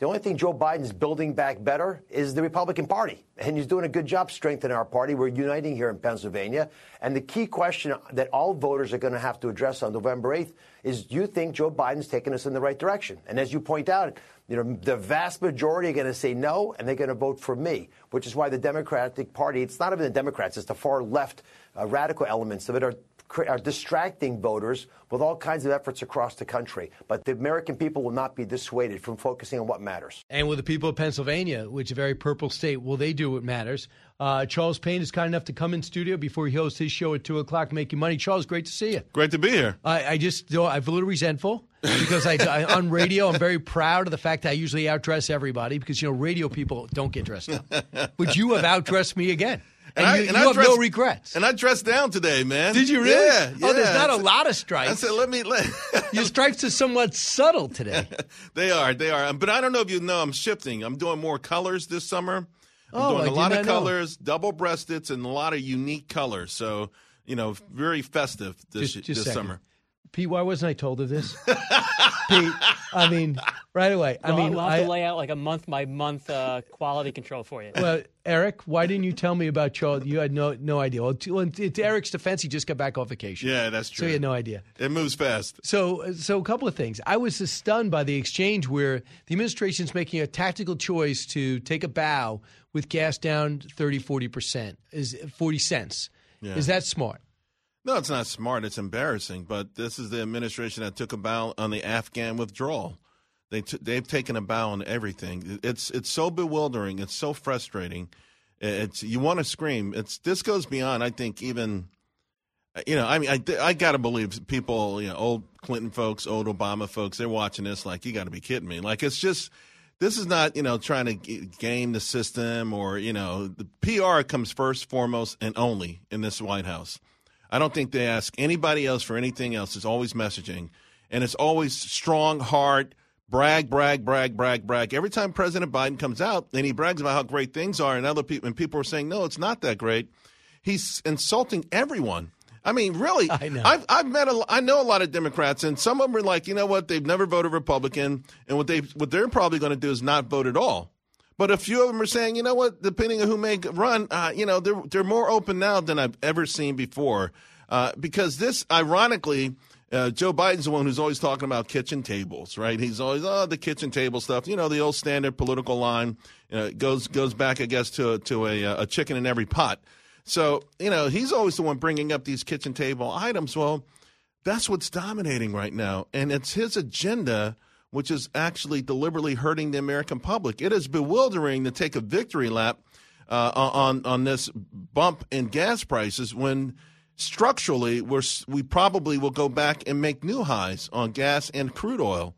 The only thing Joe Biden's building back better is the Republican Party. And he's doing a good job strengthening our party. We're uniting here in Pennsylvania. And the key question that all voters are going to have to address on November 8th is do you think Joe Biden's taking us in the right direction? And as you point out, you know, the vast majority are going to say no, and they're going to vote for me, which is why the Democratic Party, it's not even the Democrats, it's the far left uh, radical elements of it are are distracting voters with all kinds of efforts across the country. But the American people will not be dissuaded from focusing on what matters. And with the people of Pennsylvania, which is a very purple state, will they do what matters? Uh, Charles Payne is kind enough to come in studio before he hosts his show at 2 o'clock, Making Money. Charles, great to see you. Great to be here. I, I just, I'm a little resentful because I, I, on radio, I'm very proud of the fact that I usually outdress everybody because, you know, radio people don't get dressed up. but you have outdressed me again. And, I, you, and you I have dressed, no regrets. And I dressed down today, man. Did you really? Yeah. Oh, yeah. there's not a lot of stripes. I said, let me. Let Your stripes are somewhat subtle today. they are. They are. But I don't know if you know, I'm shifting. I'm doing more colors this summer. I'm oh, doing a a lot of know. colors, double breasted, and a lot of unique colors. So, you know, very festive this, Just- just this summer. Pete, why wasn't I told of this? Pete, I mean, right away. I Well, mean, we'll have I, to lay out like a month by month uh, quality control for you. well, Eric, why didn't you tell me about Charles? You had no no idea. Well, to, well, to Eric's defense, he just got back off vacation. Yeah, that's true. So true. he had no idea. It moves fast. So, so a couple of things. I was stunned by the exchange where the administration's making a tactical choice to take a bow with gas down 30, 40 percent, is 40 cents. Yeah. Is that smart? No, it's not smart. It's embarrassing. But this is the administration that took a bow on the Afghan withdrawal. They t- they've taken a bow on everything. It's it's so bewildering. It's so frustrating. It's you want to scream. It's this goes beyond. I think even. You know, I mean, I, I got to believe people, you know, old Clinton folks, old Obama folks, they're watching this like, you got to be kidding me. Like, it's just, this is not, you know, trying to game the system or, you know, the PR comes first, foremost, and only in this White House. I don't think they ask anybody else for anything else. It's always messaging. And it's always strong, hard, brag, brag, brag, brag, brag. Every time President Biden comes out and he brags about how great things are, and other people and people are saying, no, it's not that great, he's insulting everyone. I mean, really, I know. I've, I've met a, I know a lot of Democrats, and some of them are like, you know what, they've never voted Republican, and what they what they're probably going to do is not vote at all. But a few of them are saying, you know what, depending on who may run, uh, you know, they're they're more open now than I've ever seen before. Uh, because this, ironically, uh, Joe Biden's the one who's always talking about kitchen tables, right? He's always oh the kitchen table stuff, you know, the old standard political line. Goes goes back, I guess, to to a a chicken in every pot. So you know, he's always the one bringing up these kitchen table items. Well, that's what's dominating right now, and it's his agenda which is actually deliberately hurting the American public. It is bewildering to take a victory lap uh, on on this bump in gas prices when structurally we're we probably will go back and make new highs on gas and crude oil.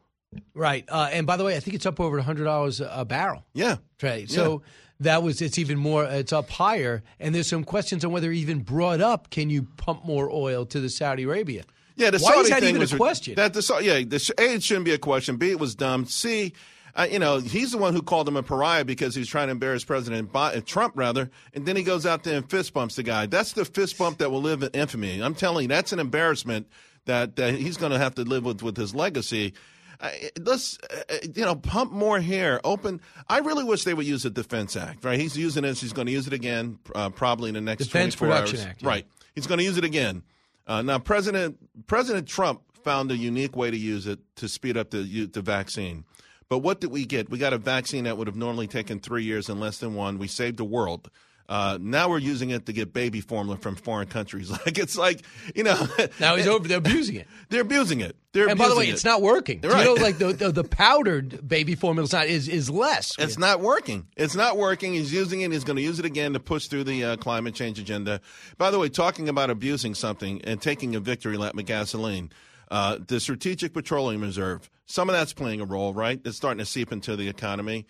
Right. Uh, and by the way, I think it's up over hundred dollars a barrel. Yeah. Right. So that was it's even more. It's up higher, and there's some questions on whether even brought up. Can you pump more oil to the Saudi Arabia? Yeah, the Why Saudi is that thing even was a question? That the yeah, the, a it shouldn't be a question. B it was dumb. C, uh, you know, he's the one who called him a pariah because he's trying to embarrass President uh, Trump, rather, and then he goes out there and fist bumps the guy. That's the fist bump that will live in infamy. I'm telling you, that's an embarrassment that, that he's going to have to live with with his legacy. Uh, let's, uh, you know, pump more hair. Open. I really wish they would use the Defense Act. Right? He's using this. He's going to use it again, uh, probably in the next Defense 24 Production hours. Act, yeah. Right. He's going to use it again. Uh, now, President President Trump found a unique way to use it to speed up the the vaccine. But what did we get? We got a vaccine that would have normally taken three years in less than one. We saved the world. Uh, now we're using it to get baby formula from foreign countries. Like it's like you know. Now he's over. They're abusing it. They're abusing it. They're and by the way, it. it's not working. Right. You know, like the, the the powdered baby formula is not is is less. It's not working. It's not working. He's using it. He's going to use it again to push through the uh, climate change agenda. By the way, talking about abusing something and taking a victory lap with gasoline, uh, the Strategic Petroleum Reserve, some of that's playing a role, right? It's starting to seep into the economy.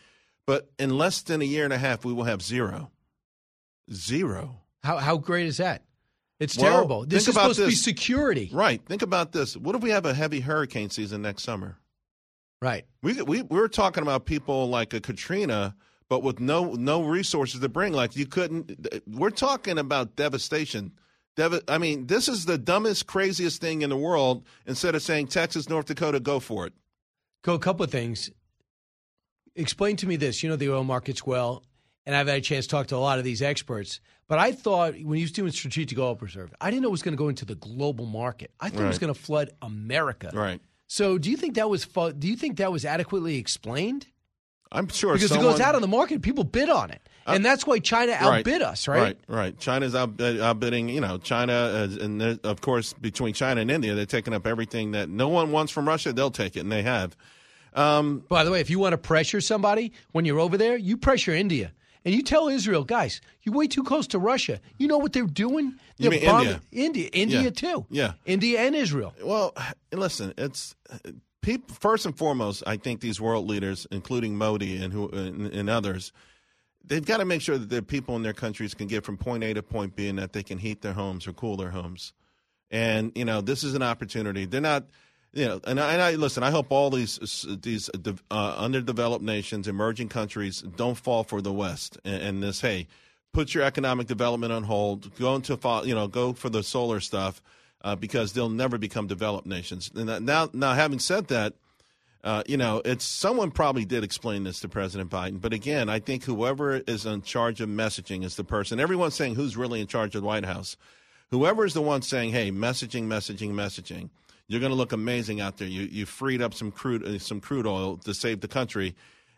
But in less than a year and a half, we will have zero. Zero. How how great is that? It's Well, terrible. This is supposed to be security. Right. Think about this. What if we have a heavy hurricane season next summer? Right. We we we're talking about people like a Katrina, but with no no resources to bring. Like you couldn't. We're talking about devastation. Dev, I mean, this is the dumbest, craziest thing in the world. Instead of saying Texas, North Dakota, go for it. Go a couple of things. Explain to me this. You know the oil markets well, and I've had a chance to talk to a lot of these experts. But I thought when he was doing strategic oil reserve, I didn't know it was going to go into the global market. I thought it was going to flood America. Right. So, do you think that was fu- do you think that was adequately explained? I'm sure because it goes out on the market, people bid on it, and that's why China outbid us, right? Right, right. China's out, uh, outbidding, you know, China, uh, and of course, between China and India, they're taking up everything that no one wants from Russia. They'll take it, and they have. Um, By the way, if you want to pressure somebody when you're over there, you pressure India. And you tell Israel, guys, you're way too close to Russia. You know what they're doing? They're mean bombing- India? India, India Yeah. too. Yeah. India and Israel. Well, listen, it's uh, people, first and foremost. I think these world leaders, including Modi and who and, and others, they've got to make sure that their people in their countries can get from point A to point B, and that they can heat their homes or cool their homes. And you know, this is an opportunity. They're not. You know, and I, and I listen. I hope all these these uh, underdeveloped nations, emerging countries, don't fall for the West and, and this. Hey, put your economic development on hold. Go into you know, go for the solar stuff. uh, because they'll never become developed nations. And now, now, having said that, uh, you know, it's someone probably did explain this to President Biden, but again, I think whoever is in charge of messaging is the person. Everyone's saying who's really in charge of the White House. Whoever is the one saying, "Hey, messaging, messaging, messaging," you're going to look amazing out there. You you freed up some crude uh, some crude oil to save the country,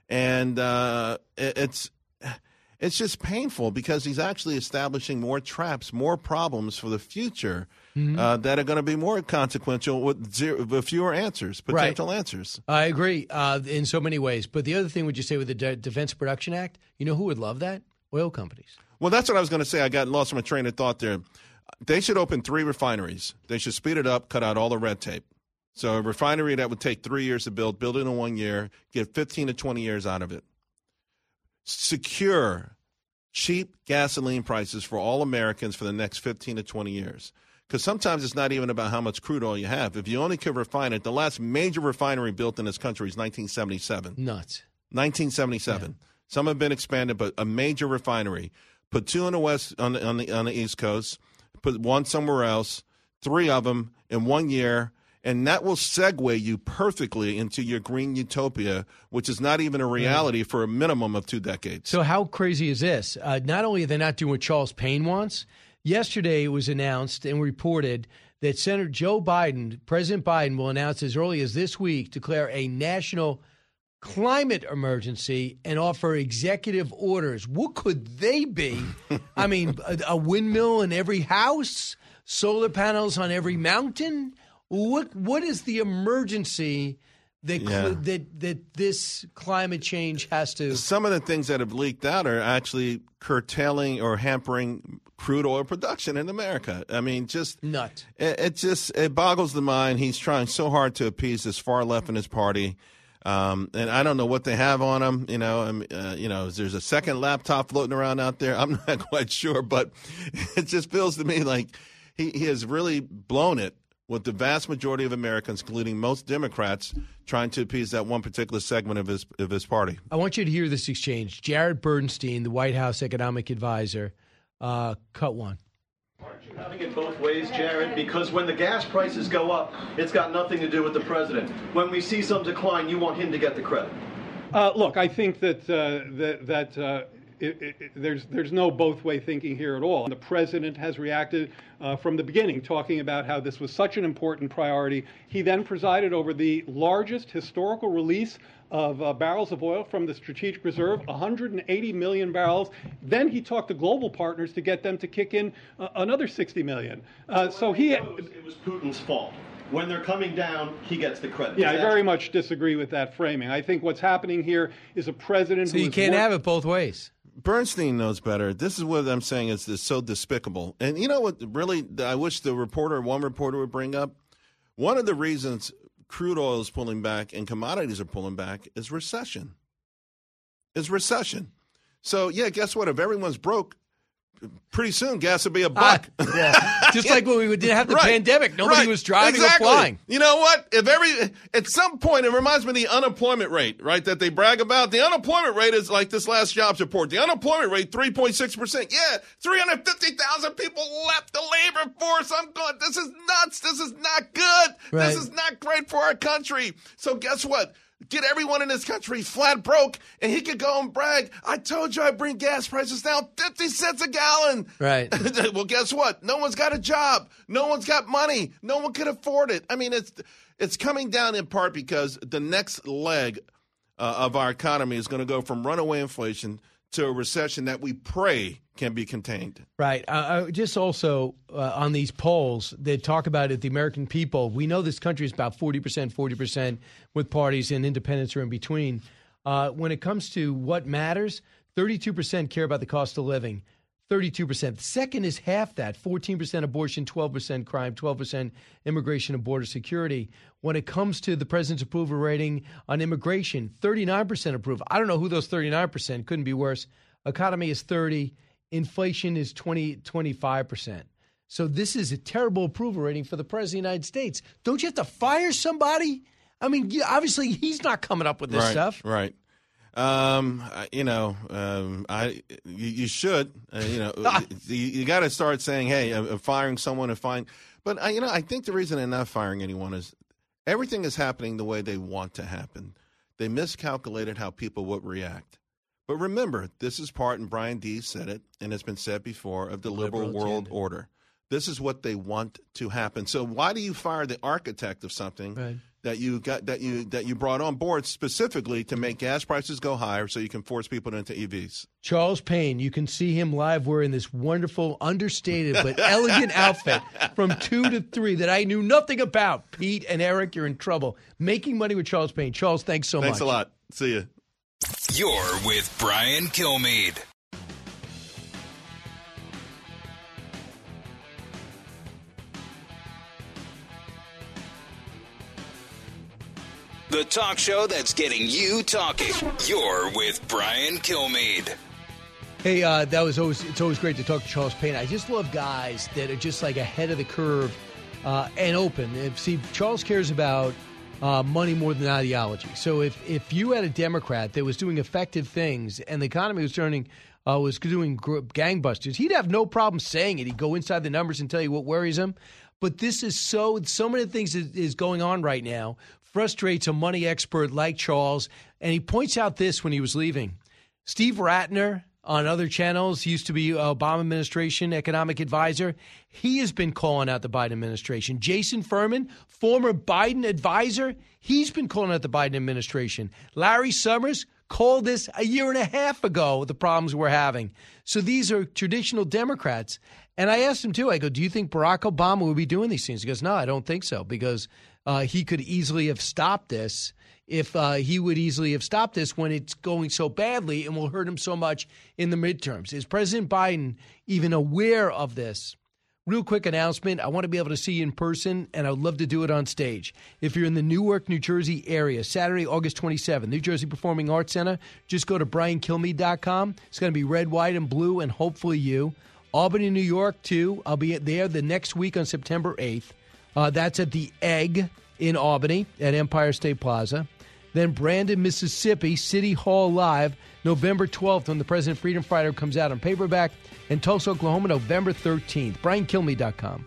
and uh, it- it's it's just painful because he's actually establishing more traps, more problems for the future Mhm. uh, that are going to be more consequential with, zero, with fewer answers, Right. potential answers. I agree uh, in so many ways. But the other thing, would you say with the De- Defense Production Act? You know who would love that? Oil companies. Well, that's what I was going to say. I got lost in my train of thought there. They should open three refineries. They should speed it up, cut out all the red tape. So a refinery that would take three years to build, build it in one year, get 15 to 20 years out of it. Secure cheap gasoline prices for all Americans for the next 15 to 20 years. Because sometimes it's not even about how much crude oil you have. If you only could refine it, the last major refinery built in this country is 1977. Nuts. 1977. Some have been expanded, but a major refinery. Put two on the west on the, on the on the east coast. Put one somewhere else. Three of them in one year, and that will segue you perfectly into your green utopia, which is not even a reality for a minimum of two decades. So how crazy is this? Uh, not only are they not doing what Charles Payne wants, yesterday it was announced and reported that Senator Joe Biden, President Biden, will announce as early as this week declare a national climate emergency and offer executive orders. What could they be? I mean, a, a windmill in every house, solar panels on every mountain. What what is the emergency that cl- Yeah. that that this climate change has to? Some of the things that have leaked out are actually curtailing or hampering crude oil production in America. I mean, just Nut. It, it just it boggles the mind. He's trying so hard to appease this far left in his party. Um, and I don't know what they have on them. You know, um, uh, you know, there's a second laptop floating around out there. I'm not quite sure, but it just feels to me like he, he has really blown it with the vast majority of Americans, including most Democrats, trying to appease that one particular segment of his of his party. I want you to hear this exchange. Jared Bernstein, the White House economic advisor, uh, cut one. Having it both ways, Jared, because when the gas prices go up, it's got nothing to do with the president. When we see some decline, you want him to get the credit. Uh, look, I think that uh, that, that uh, it, it- there's there's no both way thinking here at all. The president has reacted uh, from the beginning, talking about how this was such an important priority. He then presided over the largest historical release of uh, barrels of oil from the strategic reserve, 180 million barrels. Then he talked to global partners to get them to kick in uh, another 60 million. Uh, so he. It was Putin's fault. When they're coming down, he gets the credit. Yeah, I very much disagree with that framing. I think what's happening here is a president So who you can't work- have it both ways. Bernstein knows better. This is what I'm saying is is so despicable. And you know what? Really, I wish the reporter, one reporter, would bring up. One of the reasons crude oil is pulling back and commodities are pulling back is recession. Is recession. So yeah, guess what? If everyone's broke, pretty soon gas will be a uh, buck. yeah. Just like when we didn't have the Right. pandemic, nobody Right. was driving exactly. or flying. You know what? If every at some point it reminds me of the unemployment rate, right? That they brag about. The unemployment rate is like this last jobs report. The unemployment rate three point six percent. Yeah, three hundred fifty thousand people left the labor force. I'm going. This is nuts. This is not good. Right. This is not great for our country. So guess what? Get everyone in this country flat broke, and he could go and brag. I told you I'd bring gas prices down 50 cents a gallon. Right. well, guess what? No one's got a job. No one's got money. No one can afford it. I mean, it's it's coming down in part because the next leg uh, of our economy is going to go from runaway inflation to a recession that we pray can be contained. Right. Uh, uh, just also uh, on these polls, they talk about it, the American people. We know this country is about 40%, 40% with parties and independents are in between. Uh, when it comes to what matters, 32% care about the cost of living. 32%. Second is half that 14% abortion, 12% crime, 12% immigration and border security. When it comes to the president's approval rating on immigration, 39% approve. I don't know who those 39% couldn't be worse. Economy is 30, inflation is 20, 25%. So this is a terrible approval rating for the president of the United States. Don't you have to fire somebody? I mean, obviously he's not coming up with this right, stuff. Right. Um, you know, um, I you, you should, uh, you know, you, you got to start saying, "Hey, I'm I'm firing someone and find." But I, you know, I think the reason they're not firing anyone is everything is happening the way they want to happen. They miscalculated how people would react. But remember, this is part, and Brian Deese said it, and it's been said before, of the liberal, Liberal world agenda. order. This is what they want to happen. So why do you fire the architect of something Right. that you got that you that you brought on board specifically to make gas prices go higher so you can force people into EVs? Charles Payne, you can see him live wearing this wonderful, understated but elegant outfit from two to three that I knew nothing about. Pete and Eric, you're in trouble. Making money with Charles Payne. Charles, thanks so Thanks much. Thanks a lot. See you. You're with Brian Kilmeade. The talk show that's getting you talking. You're with Brian Kilmeade. Hey, uh, that was always it's always great to talk to Charles Payne. I just love guys that are just like ahead of the curve uh, and open. If, see, Charles cares about uh, money more than ideology. So if if you had a Democrat that was doing effective things and the economy was turning uh, was doing gangbusters, he'd have no problem saying it. He'd go inside the numbers and tell you what worries him. But this is so so many things that is going on right now frustrates a money expert like Charles, and he points out this when he was leaving. Steve Ratner on other channels used to be Obama administration economic advisor. He has been calling out the Biden administration. Jason Furman, former Biden advisor, he's been calling out the Biden administration. Larry Summers called this a year and a half ago, the problems we're having. So these are traditional Democrats. And I asked him too, I go, do you think Barack Obama would be doing these things? He goes, no, I don't think so, because uh, he could easily have stopped this if uh, he would easily have stopped this when it's going so badly and will hurt him so much in the midterms. Is President Biden even aware of this? Real quick announcement I want to be able to see you in person, and I'd love to do it on stage. If you're in the Newark, New Jersey area, Saturday, August 27th, New Jersey Performing Arts Center, just go to briankilmeade.com. It's going to be red, white, and blue, and hopefully you. Albany, New York, too. I'll be there the next week on September 8th. Uh, that's at the Egg in Albany at Empire State Plaza. Then Brandon, Mississippi, City Hall Live, November 12th, when the President Freedom Fighter comes out on paperback. And Tulsa, Oklahoma, November 13th. BrianKilme.com.